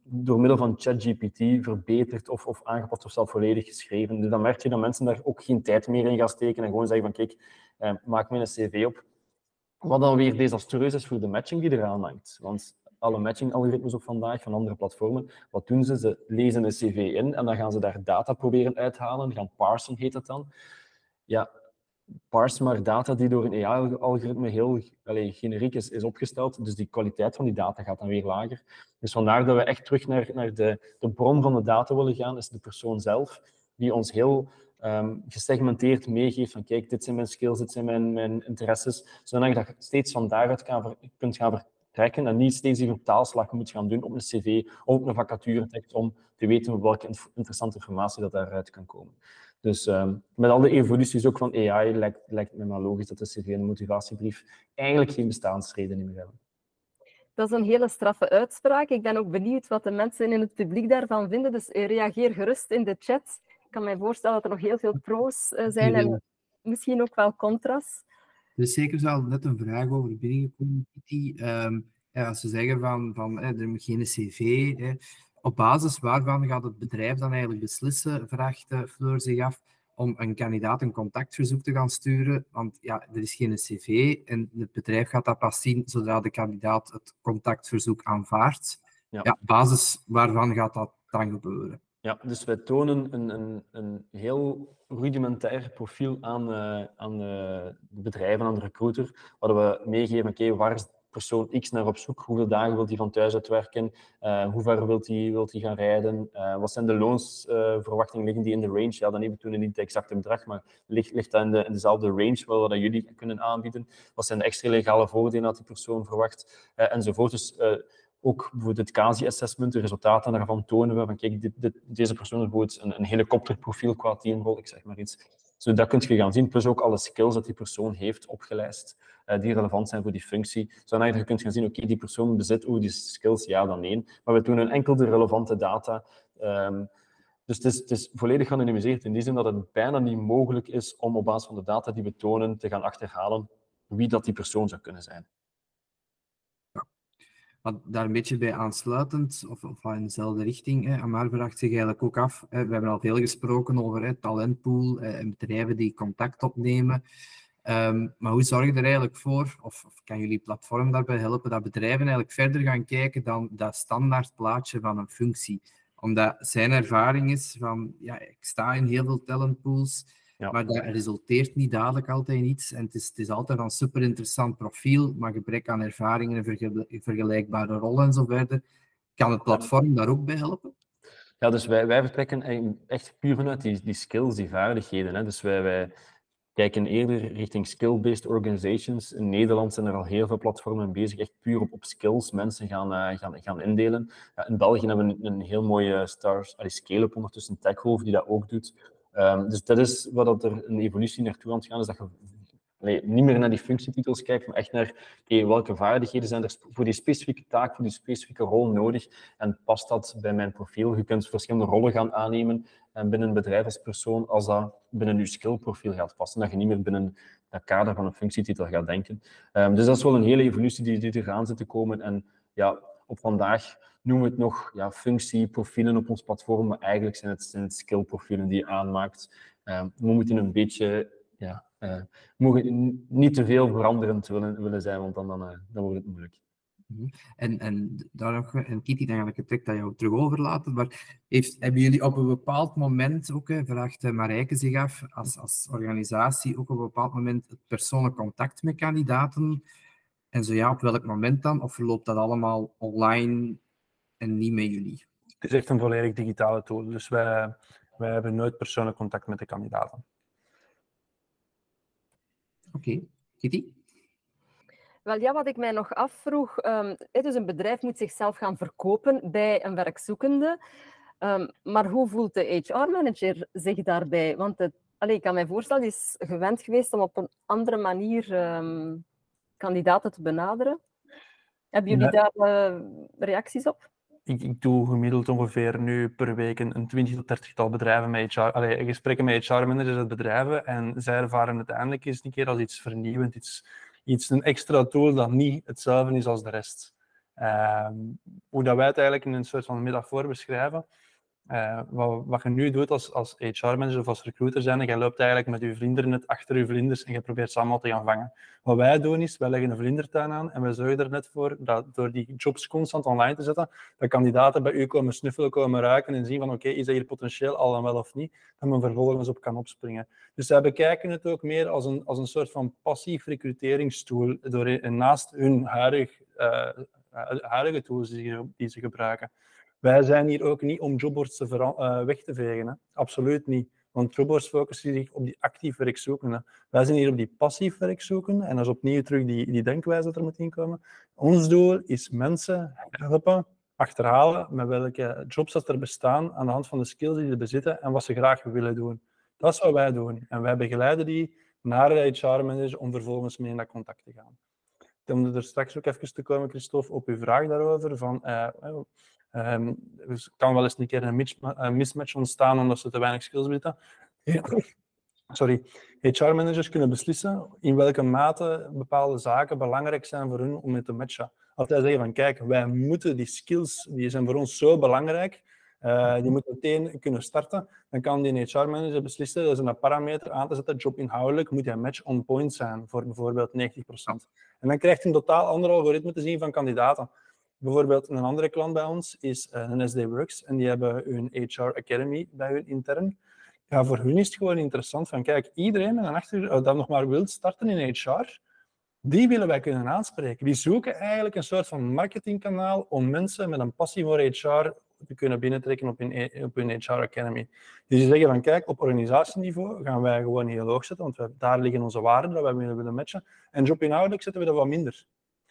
door middel van ChatGPT verbeterd of, of aangepast of zelf volledig geschreven. Dus dan merk je dat mensen daar ook geen tijd meer in gaan steken en gewoon zeggen van kijk, eh, maak me een cv op. Wat dan weer desastreus is voor de matching die eraan hangt. Want alle matching-algoritmes op vandaag van andere platformen, wat doen ze? Ze lezen een cv in en dan gaan ze daar data proberen uithalen, gaan parsen heet dat dan. Ja, parse maar data die door een AI-algoritme heel allez, generiek is, is opgesteld. Dus die kwaliteit van die data gaat dan weer lager. Dus vandaar dat we echt terug naar, naar de, de bron van de data willen gaan, is de persoon zelf, die ons heel um, gesegmenteerd meegeeft van kijk, dit zijn mijn skills, dit zijn mijn, mijn interesses, zodat je dat steeds van daaruit kan, kunt gaan vertrekken en niet steeds die vertaalslag moet gaan doen op een cv of op een vacaturetekst om te weten welke interessante informatie dat daaruit kan komen. Dus um, met al de evoluties ook van AI lijkt, lijkt het me maar logisch dat de cv en de motivatiebrief eigenlijk geen bestaansreden meer hebben. Dat is een hele straffe uitspraak. Ik ben ook benieuwd wat de mensen in het publiek daarvan vinden. Dus reageer gerust in de chat. Ik kan me voorstellen dat er nog heel veel pro's uh, zijn en misschien ook wel contra's. Er is zeker wel net een vraag over binnengekomen, Kitty. Um, ja, als ze zeggen van, van er moet geen cv, hè, op basis waarvan gaat het bedrijf dan eigenlijk beslissen, vraagt uh, Fleur zich af, om een kandidaat een contactverzoek te gaan sturen. Want ja, er is geen cv en het bedrijf gaat dat pas zien zodra de kandidaat het contactverzoek aanvaardt. Ja. ja basis waarvan gaat dat dan gebeuren? Ja, dus wij tonen een, een, een heel rudimentair profiel aan, uh, aan uh, de bedrijven, aan de recruiter, waar we meegeven, oké, waar is persoon X naar op zoek? Hoeveel dagen wil hij van thuis uit werken? Uh, hoe ver wil hij wil gaan rijden? Uh, wat zijn de loonsverwachtingen? liggen die in de range? Ja, dan even toen niet het exacte bedrag, maar ligt, ligt dat in, de, in dezelfde range wel wat jullie kunnen aanbieden? Wat zijn de extra legale voordelen dat die persoon verwacht? Enzovoort. Dus ook bijvoorbeeld het CASI-assessment, de resultaten daarvan tonen we van kijk, deze persoon is bijvoorbeeld een, een helikopterprofiel qua teamrol, ik zeg maar iets. Dus dat kun je gaan zien, plus ook alle skills dat die persoon heeft opgelijst, uh, die relevant zijn voor die functie. Zodat je gaan zien, oké, die persoon bezit ook die skills, ja dan nee. Maar we doen een enkel de relevante data. Um, dus het is, het is, volledig geanonimiseerd in die zin dat het bijna niet mogelijk is om op basis van de data die we tonen te gaan achterhalen wie dat die persoon zou kunnen zijn. Daar een beetje bij aansluitend, of, of in dezelfde richting, hè, Amar vraagt zich eigenlijk ook af, hè, we hebben al veel gesproken over hè, talentpool hè, en bedrijven die contact opnemen. Um, maar hoe zorg je er eigenlijk voor, of, of, kan jullie platform daarbij helpen, dat bedrijven eigenlijk verder gaan kijken dan dat standaard plaatje van een functie? Omdat zijn ervaring is van, ja, ik sta in heel veel talentpools, ja. maar dat resulteert niet dadelijk altijd in iets. En het is, het is altijd een super interessant profiel, maar gebrek aan ervaringen en vergelijkbare rollen en zo verder. Kan het platform daar ook bij helpen? Ja, dus wij, wij vertrekken echt puur vanuit die, die skills, die vaardigheden. Hè. Dus wij, wij kijken eerder richting skill-based organizations. In Nederland zijn er al heel veel platformen bezig, echt puur op, op skills mensen gaan, uh, gaan, gaan indelen. Ja, in België hebben we een, een heel mooie stars, scale-up ondertussen, die dat ook doet. Um, dus dat is wat er een evolutie naartoe aan het gaan is, dat je niet meer naar die functietitels kijkt, maar echt naar okay, welke vaardigheden zijn er voor die specifieke taak, voor die specifieke rol nodig en past dat bij mijn profiel. Je kunt verschillende rollen gaan aannemen en binnen een bedrijf als persoon, als dat binnen je skillprofiel gaat passen, dat je niet meer binnen dat kader van een functietitel gaat denken. Um, dus dat is wel een hele evolutie die, die eraan zit te komen en ja, op vandaag noemen we het nog ja, functieprofielen op ons platform, maar eigenlijk zijn het, zijn skillprofielen die je aanmaakt. Um, we moeten een beetje ja, uh, mogen niet te veel veranderend willen, willen zijn, want dan, dan, uh, dan wordt het moeilijk. Mhm. En, en daar nog, en Kitty, dan ga ik het aan jou terug overlaten. Maar heeft, hebben jullie op een bepaald moment ook, hè, vraagt eh, Marijke zich af, als, als organisatie ook op een bepaald moment het persoonlijk contact met kandidaten? En zo ja, op welk moment dan? Of verloopt dat allemaal online en niet met jullie? Het is echt een volledig digitale tool. Dus wij, wij hebben nooit persoonlijk contact met de kandidaten. Oké, Kitty? Wel ja, wat ik mij nog afvroeg, um, dus een bedrijf moet zichzelf gaan verkopen bij een werkzoekende. Um, maar hoe voelt de HR-manager zich daarbij? Want het, allez, ik kan mij voorstellen, die is gewend geweest om op een andere manier um, kandidaten te benaderen. Hebben jullie daar uh, reacties op? ik, ik, doe gemiddeld ongeveer nu per week een, 20 tot 30 tal bedrijven met HR, allee, gesprekken met HR-managers uit bedrijven. En zij ervaren uiteindelijk eens een keer als iets vernieuwend, iets, iets een extra tool dat niet hetzelfde is als de rest. Uh, hoe dat wij het eigenlijk in een soort van metafoor beschrijven, uh, wat, wat, je nu doet als, als HR-manager of als recruiter zijn, jij loopt eigenlijk met je vlindernet achter je vlinders en je probeert ze allemaal te gaan vangen. Wat wij doen is, wij leggen een vlindertuin aan en we zorgen er net voor dat door die jobs constant online te zetten, dat kandidaten bij u komen snuffelen, komen ruiken en zien van oké, is dat hier potentieel al dan wel of niet, dat men vervolgens op kan opspringen. Dus zij bekijken het ook meer als een, als een soort van passief recruteringstool door, naast hun huidige, uh, huidige tools die ze gebruiken. Wij zijn hier ook niet om jobboards te uh, weg te vegen. Hè. Absoluut niet. Want jobboards focussen zich op die actief werkzoekende. Wij zijn hier op die passief werkzoekende. En dat is opnieuw terug die, die denkwijze dat er moet inkomen. Ons doel is mensen helpen, achterhalen met welke jobs dat er bestaan aan de hand van de skills die ze bezitten en wat ze graag willen doen. Dat is wat wij doen. En wij begeleiden die naar de HR-manager om vervolgens mee in dat contact te gaan. Om er straks ook even te komen, Christophe, op uw vraag daarover. Van, uh, Um, dus kan wel eens een keer een mismatch ontstaan omdat ze te weinig skills bezitten. Sorry. HR-managers kunnen beslissen in welke mate bepaalde zaken belangrijk zijn voor hun om mee te matchen. Als zij zeggen van kijk, wij moeten die skills, die zijn voor ons zo belangrijk, uh, die moeten meteen kunnen starten, dan kan die HR-manager beslissen, dat is een parameter aan te zetten, job inhoudelijk moet die match on point zijn voor bijvoorbeeld 90%. En dan krijgt hij een totaal ander algoritme te zien van kandidaten. Bijvoorbeeld een andere klant bij ons is eh, een SD Works en die hebben hun HR Academy bij hun intern. Ja, voor hun is het gewoon interessant van, kijk, iedereen met een achter, dat nog maar wil starten in HR, die willen wij kunnen aanspreken. Die zoeken eigenlijk een soort van marketingkanaal om mensen met een passie voor HR te kunnen binnentrekken op hun, op hun HR Academy. Dus die zeggen van, kijk, op organisatieniveau gaan wij gewoon heel hoog zetten, want daar liggen onze waarden dat wij willen, willen matchen. En jobinhoudelijk zetten we dat wat minder.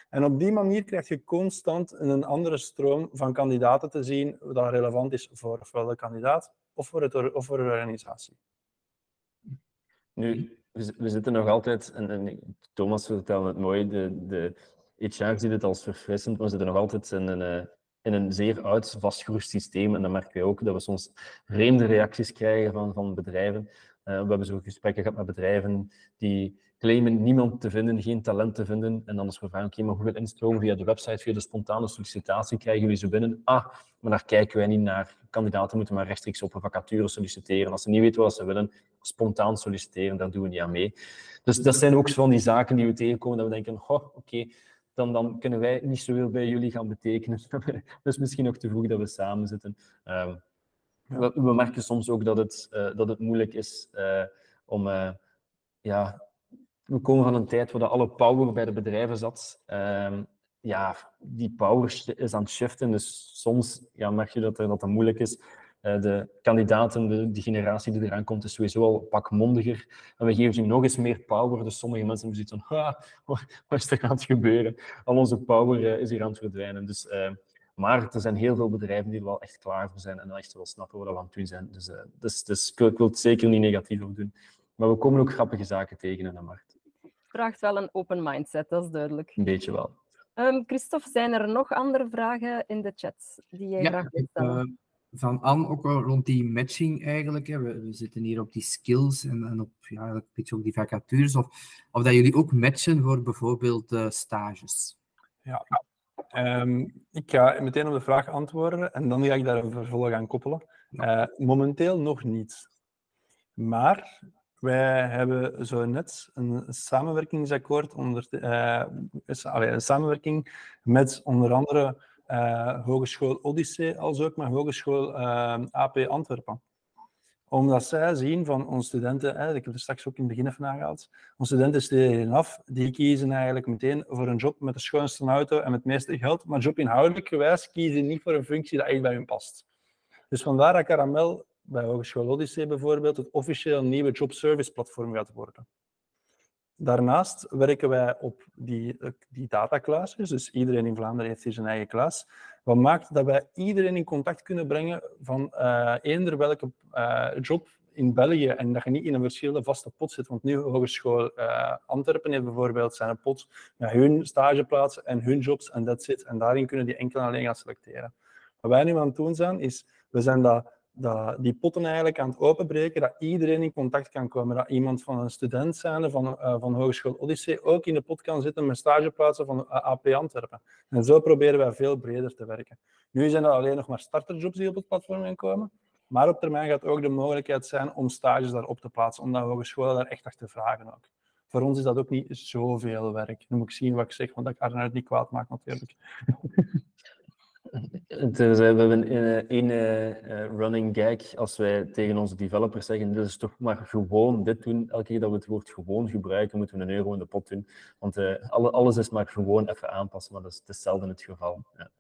En op die manier krijg je constant een andere stroom van kandidaten te zien dat relevant is voor ofwel de kandidaat of voor, het, of voor de organisatie. Nu, we, zitten nog altijd, en, Thomas vertelde het mooi, de, de HR ziet het als verfrissend, maar we zitten nog altijd in een, eh, in een zeer oud, vastgeroest systeem. En dan merken wij ook dat we soms vreemde reacties krijgen van, van bedrijven. Uh, we hebben zo gesprekken gehad met bedrijven die claimen niemand te vinden, geen talent te vinden. En dan als we vragen, oké, maar hoeveel instroom via de website, via de spontane sollicitatie krijgen jullie ze binnen? Ah, maar daar kijken wij niet naar. Kandidaten moeten maar rechtstreeks op een vacature solliciteren. Als ze niet weten wat ze willen, spontaan solliciteren, daar doen we niet aan mee. Dus dat zijn ook van die zaken die we tegenkomen, dat we denken, oh, oké, dan, dan kunnen wij niet zoveel bij jullie gaan betekenen. dus misschien nog te vroeg dat we samen zitten. Um, we, we, merken soms ook dat het, uh, dat het moeilijk is uh, om... Uh, ja, we komen van een tijd waar alle power bij de bedrijven zat. Um, ja, die power is aan het shiften. Dus soms ja, merk je dat, dat moeilijk is. Uh, de kandidaten, de, de, generatie die eraan komt, is sowieso al pak mondiger. En we geven ze nog eens meer power. Dus sommige mensen zoiets van, wat is er aan het gebeuren? Al onze power uh, is hier aan het verdwijnen. Dus, uh, maar er zijn heel veel bedrijven die er wel echt klaar voor zijn en echt wel snappen wat we aan het doen zijn. Dus, dus, dus ik, ik wil het zeker niet negatief op doen. Maar we komen ook grappige zaken tegen in de markt vraagt wel een open mindset, dat is duidelijk. Een beetje wel. Um, Christophe, zijn er nog andere vragen in de chat die jij graag wilt stellen? Uh, van Anne ook wel rond die matching eigenlijk. Hè. We, we, zitten hier op die skills en, en op ja, een beetje ook die vacatures. Of, of dat jullie ook matchen voor bijvoorbeeld uh, stages. Ja, um, ik ga meteen op de vraag antwoorden en dan ga ik daar een vervolg aan koppelen. Uh, momenteel nog niet. Maar wij hebben zo net een samenwerkingsakkoord onder, uh, een samenwerking met onder andere uh, Hogeschool Odyssee, als ook met Hogeschool uh, AP Antwerpen. Omdat zij zien van onze studenten, hè, ik heb er straks ook in het begin even aangehaald, onze studenten studeren af, die kiezen eigenlijk meteen voor een job met de schoonste auto en met het meeste geld, maar jobinhoudelijk gewijs kiezen niet voor een functie die echt bij hun past. Dus vandaar dat Caramel bij Hogeschool Odyssee bijvoorbeeld het officieel nieuwe jobservice platform gaat worden. Daarnaast werken wij op die, die dus iedereen in Vlaanderen heeft hier zijn eigen klas, wat maakt dat wij iedereen in contact kunnen brengen van uh, eender welke uh, job in België en dat je niet in een verschillende vaste pot zit. Want nu Hogeschool uh, Antwerpen heeft bijvoorbeeld zijn pot met hun stageplaatsen en hun jobs en dat zit. En daarin kunnen die enkel en alleen gaan selecteren. Wat wij nu aan het doen zijn, is we zijn dat dat die potten eigenlijk aan het openbreken, dat iedereen in contact kan komen. Dat iemand van een student van, uh, van Hogeschool Odyssee ook in de pot kan zitten met stageplaatsen van eh, AP Antwerpen. En zo proberen wij veel breder te werken. Nu zijn er alleen nog maar starterjobs die op het platform gaan komen. Maar op termijn gaat ook de mogelijkheid zijn om stages daarop te plaatsen, omdat hogescholen daar echt achter vragen ook. Voor ons is dat ook niet zoveel werk. Nu moet ik zien wat ik zeg, want ik Arnoud niet kwaad maak natuurlijk. we hebben één uh, running gag als wij tegen onze developers zeggen, dit is toch maar gewoon dit doen. Elke keer dat we het woord gewoon gebruiken, moeten we een euro in de pot doen. Want alle, alles is maar gewoon even aanpassen, maar dat is, het zelden het geval. Ja.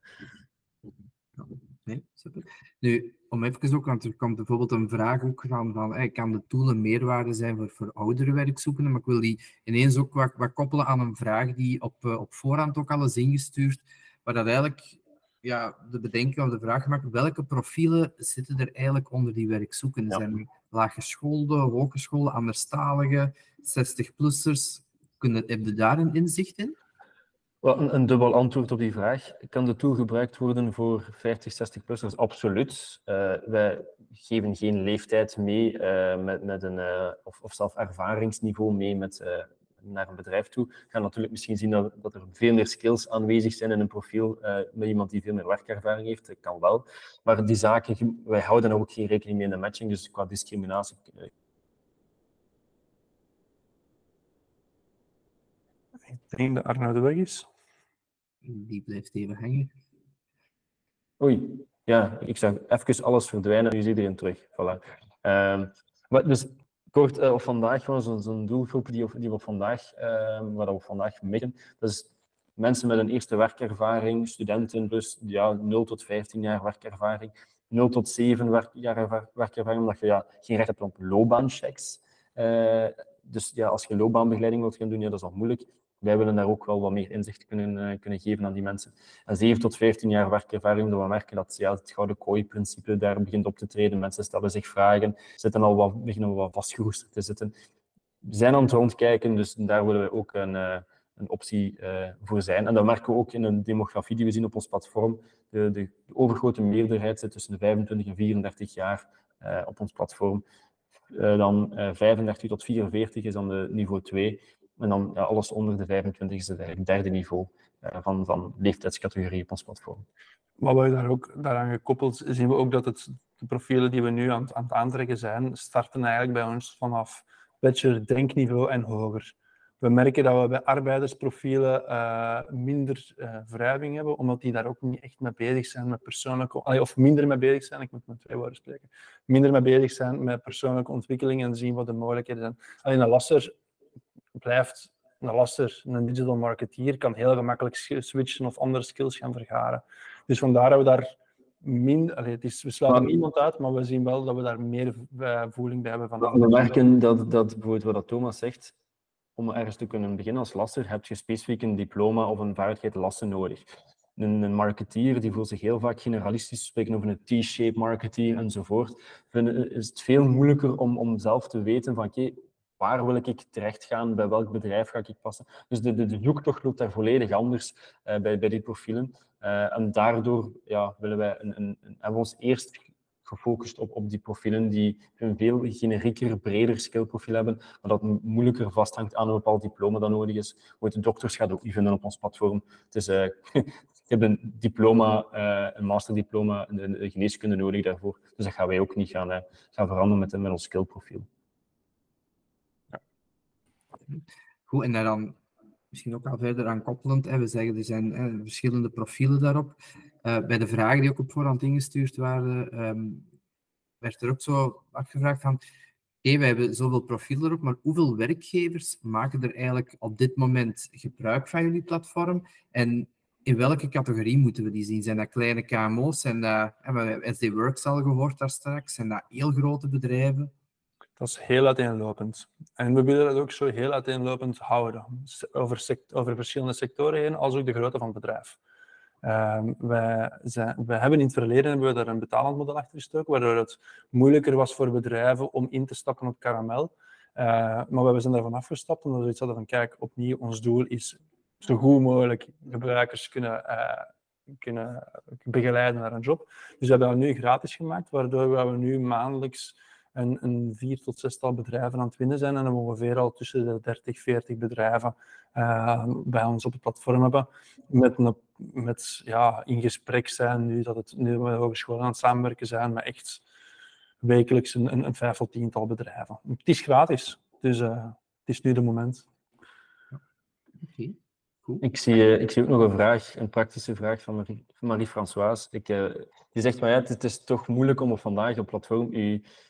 Nee, super. Nu, om even ook, want er komt bijvoorbeeld een vraag ook van, van kan de tool een meerwaarde zijn voor, voor oudere werkzoekenden? Maar ik wil die ineens ook wat, wat koppelen aan een vraag die op, op voorhand ook al is ingestuurd, waar dat eigenlijk ja, de bedenking of de vraag gemaakt, welke profielen zitten er eigenlijk onder die werkzoekenden? Ja. Zijn laaggeschoolde, hogescholen, anderstaligen, 60-plussers? Heb je daar een inzicht in? Well, een, een, dubbel antwoord op die vraag. Kan de tool gebruikt worden voor 50, 60-plussers? Absoluut. Uh, wij geven geen leeftijd mee uh, met, met een, uh, of, of zelf ervaringsniveau mee met naar een bedrijf toe, gaan natuurlijk misschien zien dat, dat er veel meer skills aanwezig zijn in een profiel uh, met iemand die veel meer werkervaring heeft. Dat kan wel. Maar die zaken, wij houden ook geen rekening mee in de matching, dus qua discriminatie. Eh, Ik denk dat Arno de weg is. Die blijft even hangen. Oei, ja, ik zag even alles verdwijnen, nu is iedereen terug. Voilà. Um, maar dus kort uh, vandaag gewoon zo'n zo doelgroep die, die we vandaag, uh, waar we vandaag meten. Dat is mensen met een eerste werkervaring, studenten, dus ja, 0 tot 15 jaar werkervaring, 0 tot 7 werk, jaar werkervaring, omdat je ja, geen recht hebt op loopbaanchecks. Uh, dus ja, als je loopbaanbegeleiding wilt gaan doen, ja, dat is nog moeilijk wij willen daar ook wel wat meer inzicht kunnen, uh, kunnen geven aan die mensen. En 7 tot 15 jaar werkervaring, omdat we merken dat ja, het gouden kooi-principe daar begint op te treden. Mensen stellen zich vragen, zitten al wat, beginnen wat vastgeroesterd te zitten. zijn aan het rondkijken, dus daar willen we ook een, een optie voor zijn. En dat merken we ook in een demografie die we zien op ons platform. De, de, overgrote meerderheid zit tussen de 25 en 34 jaar op ons platform. dan 35 tot 44 is dan de niveau 2. En dan ja, alles onder de 25 is het derde niveau van, van leeftijdscategorie op ons platform. Maar we daar ook daaraan gekoppeld zien we ook dat het, de profielen die we nu aan, aan het aantrekken zijn, starten eigenlijk bij ons vanaf bachelor denkniveau en hoger. We merken dat we bij arbeidersprofielen uh, minder uh, hebben, omdat die daar ook niet echt mee bezig zijn met persoonlijke... Of minder mee bezig zijn, ik moet met twee woorden spreken. Minder mee bezig zijn met persoonlijke ontwikkeling en zien wat de mogelijkheden zijn. Alleen een lasser blijft een lasser, een digital marketeer, kan heel gemakkelijk switchen of andere skills gaan vergaren. Dus vandaar dat we daar minder, het is, we sluiten maar, niemand uit, maar we zien wel dat we daar meer uh, voeling bij hebben. Van we merken dat, dat bijvoorbeeld wat Thomas zegt, om ergens te kunnen beginnen als lasser, heb je specifiek een diploma of een vaardigheid lassen nodig. Een, een marketeer die voelt zich heel vaak generalistisch spreken over een T-shape marketeer enzovoort. Is het veel moeilijker om, om zelf te weten van oké, waar wil ik terecht gaan, bij welk bedrijf ga ik passen. Dus de, de, de zoektocht loopt daar volledig anders uh, bij, bij die profielen. Uh, en daardoor ja, willen wij een, een, een, hebben we ons eerst gefocust op, op die profielen die een veel generieker, breder skillprofiel hebben, maar dat moeilijker vasthangt aan een bepaald diploma dat nodig is. Hoe de dokters gaat ook niet vinden op ons platform. Het is, uh, ik heb een diploma, uh, een masterdiploma in de geneeskunde nodig daarvoor. Dus dat gaan wij ook niet gaan, gaan veranderen met, met ons skillprofiel. Goed, en dan misschien ook al verder aan koppelend. Hè. We zeggen er zijn hè, verschillende profielen daarop. Uh, bij de vragen die ook op voorhand ingestuurd waren, um, werd er ook zo afgevraagd van oké, wij hebben zoveel profielen erop, maar hoeveel werkgevers maken er eigenlijk op dit moment gebruik van jullie platform? En in welke categorie moeten we die zien? Zijn dat kleine KMO's? Zijn dat, hebben we SD Works al gehoord daar straks? Zijn dat heel grote bedrijven? Dat is heel uiteenlopend. En we willen dat ook zo heel uiteenlopend houden. Over, sect over verschillende sectoren heen, als ook de grootte van het bedrijf. Zijn, wij hebben in het verleden hebben we daar een betalend model achter gestoken, waardoor het moeilijker was voor bedrijven om in te stappen op karamel. Uh, maar we zijn daarvan afgestapt omdat we zoiets hadden van, kijk, opnieuw, ons doel is zo goed mogelijk gebruikers kunnen, uh, kunnen begeleiden naar een job. Dus we hebben dat nu gratis gemaakt, waardoor we nu maandelijks een, een vier tot zestal bedrijven aan het winnen zijn en dan ongeveer al tussen de 30, 40 bedrijven uh, bij ons op het platform hebben. Met, een, met ja, in gesprek zijn, nu dat het nu we hogescholen aan het samenwerken zijn, maar echt wekelijks een, een, een vijf tot tiental bedrijven. Het is gratis, dus uh, het is nu de moment. Okay. Ik zie, uh, ik zie ook nog een vraag, een praktische vraag van Marie-Françoise. Marie die zegt, maar ja, het, is toch moeilijk om op vandaag op platform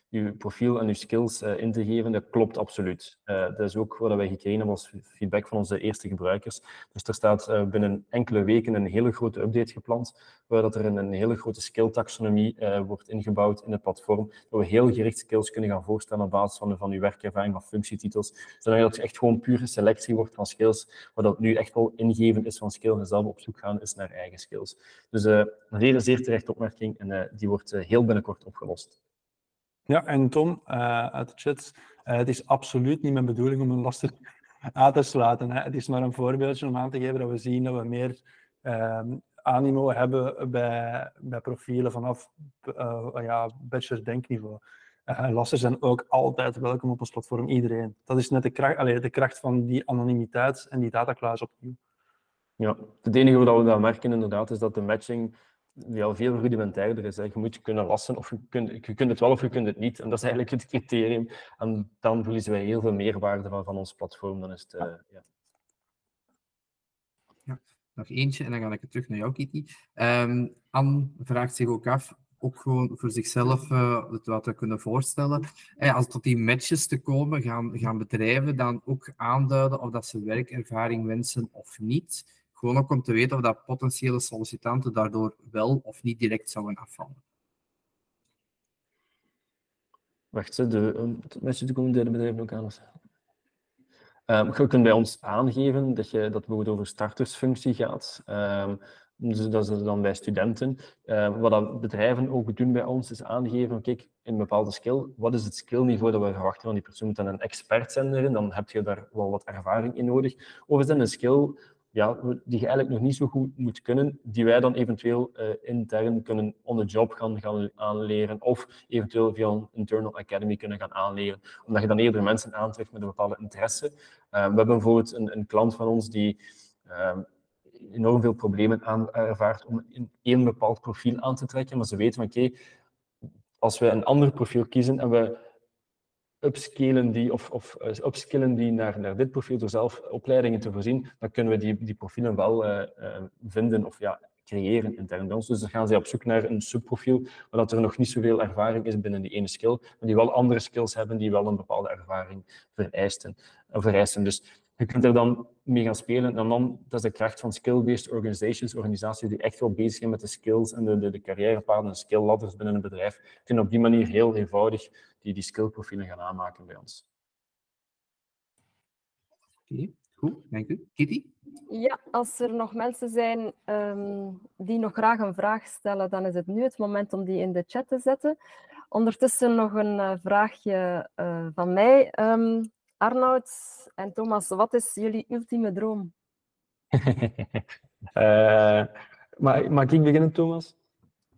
je profiel en je skills uh, in te geven, dat klopt absoluut. Uh, dat is ook wat wij gekregen hebben als feedback van onze eerste gebruikers. Dus er staat uh, binnen enkele weken een hele grote update gepland, waar dat er een, hele grote skill-taxonomie wordt ingebouwd in het platform, waar we heel gericht skills kunnen gaan voorstellen op basis van, van uw werkervaring of functietitels, zodat het echt gewoon pure selectie wordt van skills, waar dat nu echt wel ingeven is van skills en zelf op zoek gaan is naar eigen skills. Dus een zeer, zeer terechte opmerking en die wordt heel binnenkort opgelost. Ja, en Tom, uh, uit de chat, het is absoluut niet mijn bedoeling om een lastig aan te sluiten. Hè. Het is maar een voorbeeldje om aan te geven dat we zien dat we meer uh, animo hebben bij, bij profielen vanaf uh, ja, bachelor denkniveau. Uh, lassen zijn ook altijd welkom op ons platform, iedereen. Dat is net de kracht, allee, de kracht van die anonimiteit en die datakluis opnieuw. Ja, het enige wat we dan merken inderdaad is dat de matching ja, veel rudimentairder is. Hè. Je moet kunnen lassen of je kunt, je kunt het wel of je kunt het niet. En dat is eigenlijk het criterium. En dan verliezen wij heel veel meerwaarde van, van ons platform. Dan is het, uh, ja. ja. Nog eentje en dan ga ik het terug naar jou, Kitty. Um, Anne vraagt zich ook af, ook gewoon voor zichzelf uh, het wat te kunnen voorstellen. Eh, als tot die matches te komen, gaan, gaan bedrijven dan ook aanduiden of dat ze werkervaring wensen of niet. Gewoon ook om te weten of dat potentiële sollicitanten daardoor wel of niet direct zouden afvallen. Wacht, de mensen komen derde bedrijven ook aan. Um, je kunt bij ons aangeven dat, je, dat het over startersfunctie gaat. Um, Dus dat is dan bij studenten. Uh, wat bedrijven ook doen bij ons, is aangeven, kijk, in een bepaalde skill, wat is het skillniveau dat we verwachten van die persoon? Moet dan een expert zijn erin, dan heb je daar wel wat ervaring in nodig. Of is dat een skill ja, die je eigenlijk nog niet zo goed moet kunnen, die wij dan eventueel uh, intern kunnen on the job gaan, gaan aanleren of eventueel via een internal academy kunnen gaan aanleren, omdat je dan eerder mensen aantrekt met een bepaalde interesse. Uh, we hebben bijvoorbeeld een, een, klant van ons die uh, enorm veel problemen aan, ervaart om in één bepaald profiel aan te trekken, maar ze weten van oké, als we een ander profiel kiezen en we upscalen die, of, of uh, upskillen die naar, naar dit profiel door zelf opleidingen te voorzien, dan kunnen we die, die profielen wel uh, uh, vinden of ja, creëren intern bij ons. Dus dan gaan ze op zoek naar een subprofiel, waar dat er nog niet zoveel ervaring is binnen die ene skill, maar die wel andere skills hebben die wel een bepaalde ervaring vereisten. vereisten. Dus je kunt er dan mee gaan spelen. En dan, dat is de kracht van skill-based organizations, organisaties die echt wel bezig zijn met de skills en de, de, de carrièrepaden en skill ladders binnen een bedrijf. Kunnen op die manier heel eenvoudig die, die skillprofielen gaan aanmaken bij ons. Oké, okay, goed, dank u. Kitty? Ja, als er nog mensen zijn um, die nog graag een vraag stellen, dan is het nu het moment om die in de chat te zetten. Ondertussen nog een uh, vraagje uh, van mij. Um, Arnoud en Thomas, wat is jullie ultieme droom? uh, mag, mag ik beginnen, Thomas?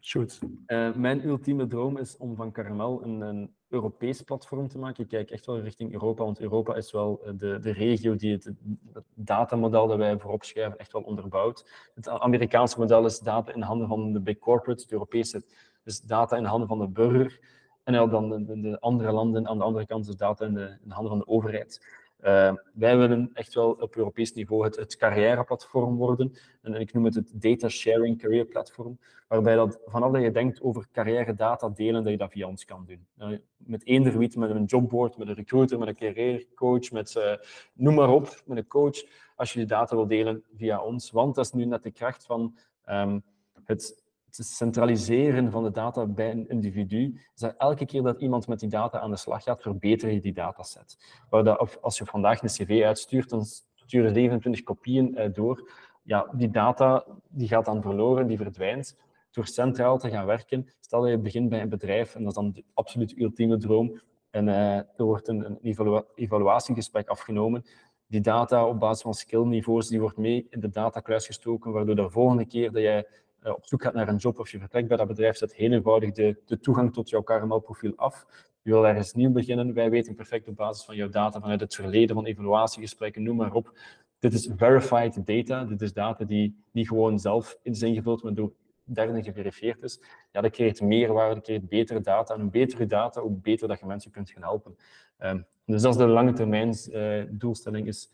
Shoot. Uh, mijn ultieme droom is om van Caramel een, een, Europees platform te maken. Ik kijk echt wel richting Europa, want Europa is wel eh, de, de regio die het, het datamodel dat wij voorop schrijven echt wel onderbouwt. Het Amerikaanse model is data in handen van de big corporates, het Europese is data in handen van de burger. En dan de, de, andere landen aan de andere kant is data in de, de handen van de overheid. Uh, wij willen echt wel op Europees niveau het, het carrièreplatform worden. En ik noem het het Data Sharing Career Platform, waarbij dat vanaf dat je denkt over carrière data delen, dat je dat via ons kan doen. Uh, met eender wie, met een jobboard, met een recruiter, met een carrièrecoach, met uh, noem maar op, met een coach, als je die data wil delen via ons. Want dat is nu net de kracht van het het centraliseren van de data bij een individu, is dat elke keer dat iemand met die data aan de slag gaat, verbeter je die dataset. Waar dat, als je vandaag een cv uitstuurt, dan sturen 27 kopieën uh, door. Ja, die data die gaat dan verloren, die verdwijnt. Door centraal te gaan werken, stel dat je begint bij een bedrijf, en dat is dan de absoluut ultieme droom, en uh, er wordt een, een evalu evaluatiegesprek afgenomen, die data op basis van skillniveaus, die wordt mee in de datakluis gestoken, waardoor de volgende keer dat jij uh, op zoek gaat naar een job of je vertrekt bij dat bedrijf, zet heel eenvoudig de, de toegang tot jouw caramel-profiel af. Je wil ergens nieuw beginnen. Wij weten perfect op basis van jouw data vanuit het verleden, van evaluatiegesprekken, noem maar op. Dit is verified data. Dit is data die niet gewoon zelf is ingevuld, maar door derden geverifieerd is. Ja, dat creëert meerwaarde, dat creëert betere data. En hoe beter je data, hoe beter dat je mensen kunt gaan helpen. Um, dus dat is de lange termijn uh, doelstelling, is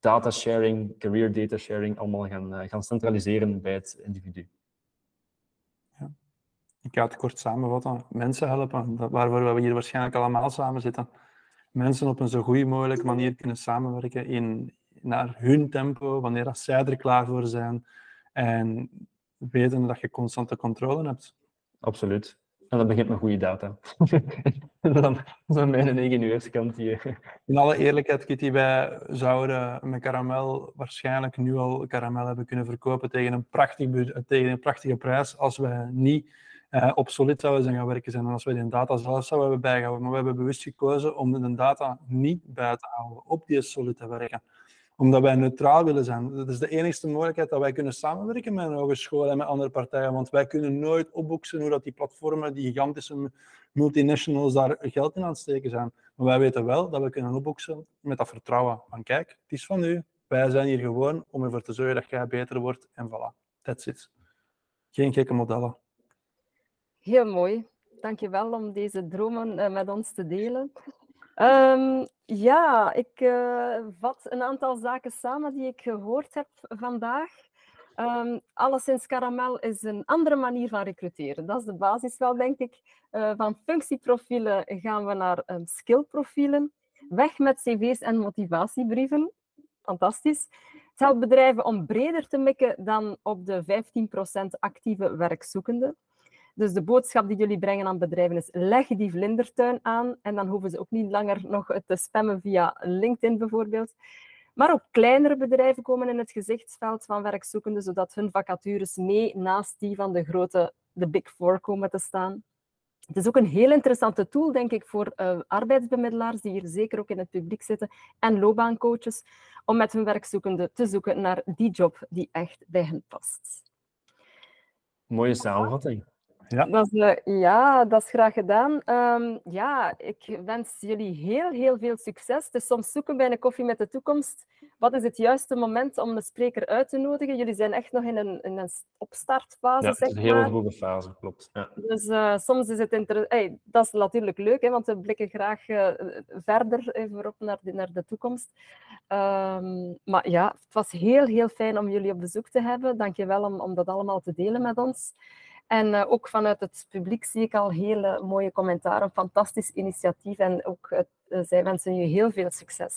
data sharing, career data sharing, allemaal gaan, uh, gaan centraliseren bij het individu ik ga het kort samenvatten. Mensen helpen, waarvoor we hier waarschijnlijk allemaal samen zitten. Mensen op een zo goede mogelijke manier kunnen samenwerken in, naar hun tempo, wanneer dat zij er klaar voor zijn. En weten dat je constante controle hebt. Absoluut. En dat begint met goede data. dat is mijn ingenieurskant hier. In alle eerlijkheid, Kitty, wij zouden met Caramel waarschijnlijk nu al Caramel hebben kunnen verkopen tegen een, prachtig, tegen een prachtige prijs als wij niet uh, op Solid zouden zijn gaan werken zijn. En als wij die data zelf zouden hebben bijgehouden. Maar we hebben bewust gekozen om de data niet bij te houden, op die Solid te werken. Omdat wij neutraal willen zijn. Dat is de enige mogelijkheid dat wij kunnen samenwerken met een hogeschool en met andere partijen. Want wij kunnen nooit opboeksen hoe dat die platformen, die gigantische multinationals daar geld in aan het steken zijn. Maar wij weten wel dat we kunnen opboeksen met dat vertrouwen. Van kijk, het is van u. Wij zijn hier gewoon om ervoor te zorgen dat jij beter wordt. En voilà, that's it. Geen gekke modellen. Heel mooi. Dankjewel om deze dromen uh, met ons te delen. Um, ja, ik uh, vat een aantal zaken samen die ik gehoord heb vandaag. Um, alleszins Caramel is een andere manier van recruteren. Dat is de basis wel, denk ik. Uh, van functieprofielen gaan we naar um, skillprofielen. Weg met cv's en motivatiebrieven. Fantastisch. Het helpt bedrijven om breder te mikken dan op de 15% actieve werkzoekenden. Dus de boodschap die jullie brengen aan bedrijven is leg die vlindertuin aan en dan hoeven ze ook niet langer nog te spammen via LinkedIn bijvoorbeeld. Maar ook kleinere bedrijven komen in het gezichtsveld van werkzoekenden, zodat hun vacatures mee naast die van de grote, de Big Four komen te staan. Het is ook een heel interessante tool, denk ik, voor uh, arbeidsbemiddelaars die hier zeker ook in het publiek zitten en loopbaancoaches, om met hun werkzoekenden te zoeken naar die job die echt bij hen past. Mooie samenvatting. Ja. Dat is, uh, ja, dat is graag gedaan. Um, ja, ik wens jullie heel, heel veel succes. Het is soms zoeken bij een koffie met de toekomst. Wat is het juiste moment om de spreker uit te nodigen? Jullie zijn echt nog in een, in een opstartfase, ja, zeg het is een heel vroege fase, klopt. Ja. Dus uh, soms is het interessant. Hey, dat is natuurlijk leuk, hè, want we blikken graag uh, verder even voorop naar de, naar de toekomst. Um, maar ja, het was heel, heel fijn om jullie op bezoek te hebben. Dank je wel om, om dat allemaal te delen met ons. En uh, ook vanuit het publiek zie ik al hele mooie commentaren. Een fantastisch initiatief. En ook uh, zij wensen je heel veel succes.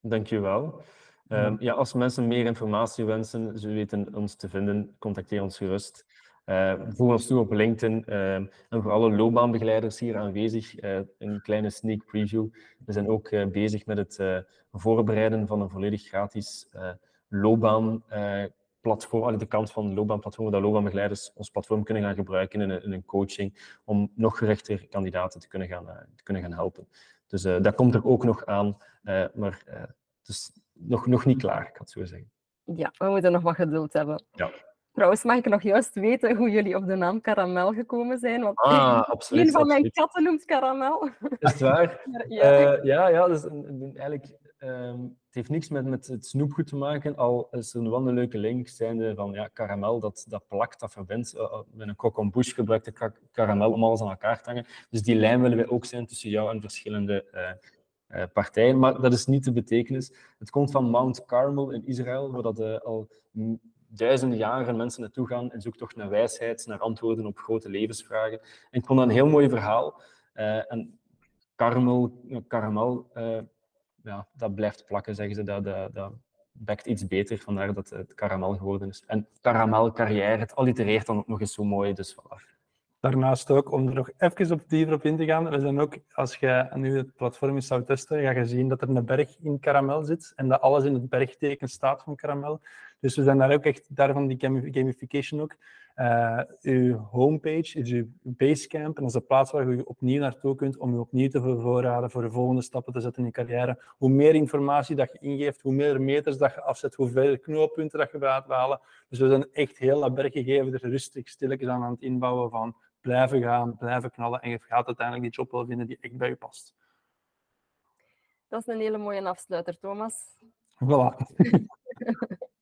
Dank je wel. Um, ja, als mensen meer informatie wensen, ze weten ons te vinden, contacteer ons gerust. Uh, voeg ons toe op LinkedIn. Uh, en voor alle loopbaanbegeleiders hier aanwezig, uh, een kleine sneak preview. We zijn ook bezig met het voorbereiden van een volledig gratis loopbaan platform, aan de kant van loopbaanplatformen, dat loopbaanbegeleiders ons platform kunnen gaan gebruiken in een, in een coaching om nog gerichter kandidaten te kunnen gaan, uh, te kunnen gaan helpen. Dus uh, dat komt er ook nog aan, uh, maar het is nog, nog niet klaar, ik had zo zeggen. Ja, we moeten nog wat geduld hebben. Ja. Trouwens, mag ik nog juist weten hoe jullie op de naam Karamel gekomen zijn? Want ah, absoluut. Een van absoluut. mijn katten noemt Karamel. Is het waar? ja. Uh, ja, ja, dus eigenlijk Um, het heeft niks met, met het snoepgoed te maken, al is er wel een leuke link, zijnde van ja, karamel, dat, dat plakt, dat verbindt. Uh, met een croque bush gebruikt de karamel om alles aan elkaar te hangen. Dus die lijn willen wij ook zijn tussen jou en verschillende uh, partijen. Maar dat is niet de betekenis. Het komt van Mount Carmel in Israël, waar dat, al duizenden jaren mensen naartoe gaan en zoektocht naar wijsheid, naar antwoorden op grote levensvragen. En ik vond dat een heel mooi verhaal. en Carmel, karamel ja, dat blijft plakken, zeggen ze. Dat, dat, dat bekt iets beter, vandaar dat het karamel geworden is. En karamel, carrière, het allitereert dan ook nog eens zo mooi, dus voilà. Daarnaast ook, om er nog even op dieper op in te gaan, we zijn ook, als je nu het platform eens zou testen, ga je zien dat er een berg in karamel zit en dat alles in het bergteken staat van karamel. Dus we zijn daar ook echt, daarvan die gamification ook. Uh, uw homepage is uw basecamp en dat is de plaats waar je opnieuw naartoe kunt om je opnieuw te bevoorraden voor de volgende stappen te zetten in je carrière. Hoe meer informatie dat je ingeeft, hoe meer meters dat je afzet, hoe verder knooppunten dat je gaat halen. Dus we zijn echt heel dat berggegeven er rustig stilletjes aan aan het inbouwen van blijven gaan, blijven knallen en je gaat uiteindelijk die job wel vinden die echt bij je past. Dat is een hele mooie afsluiter, Thomas. Voilà.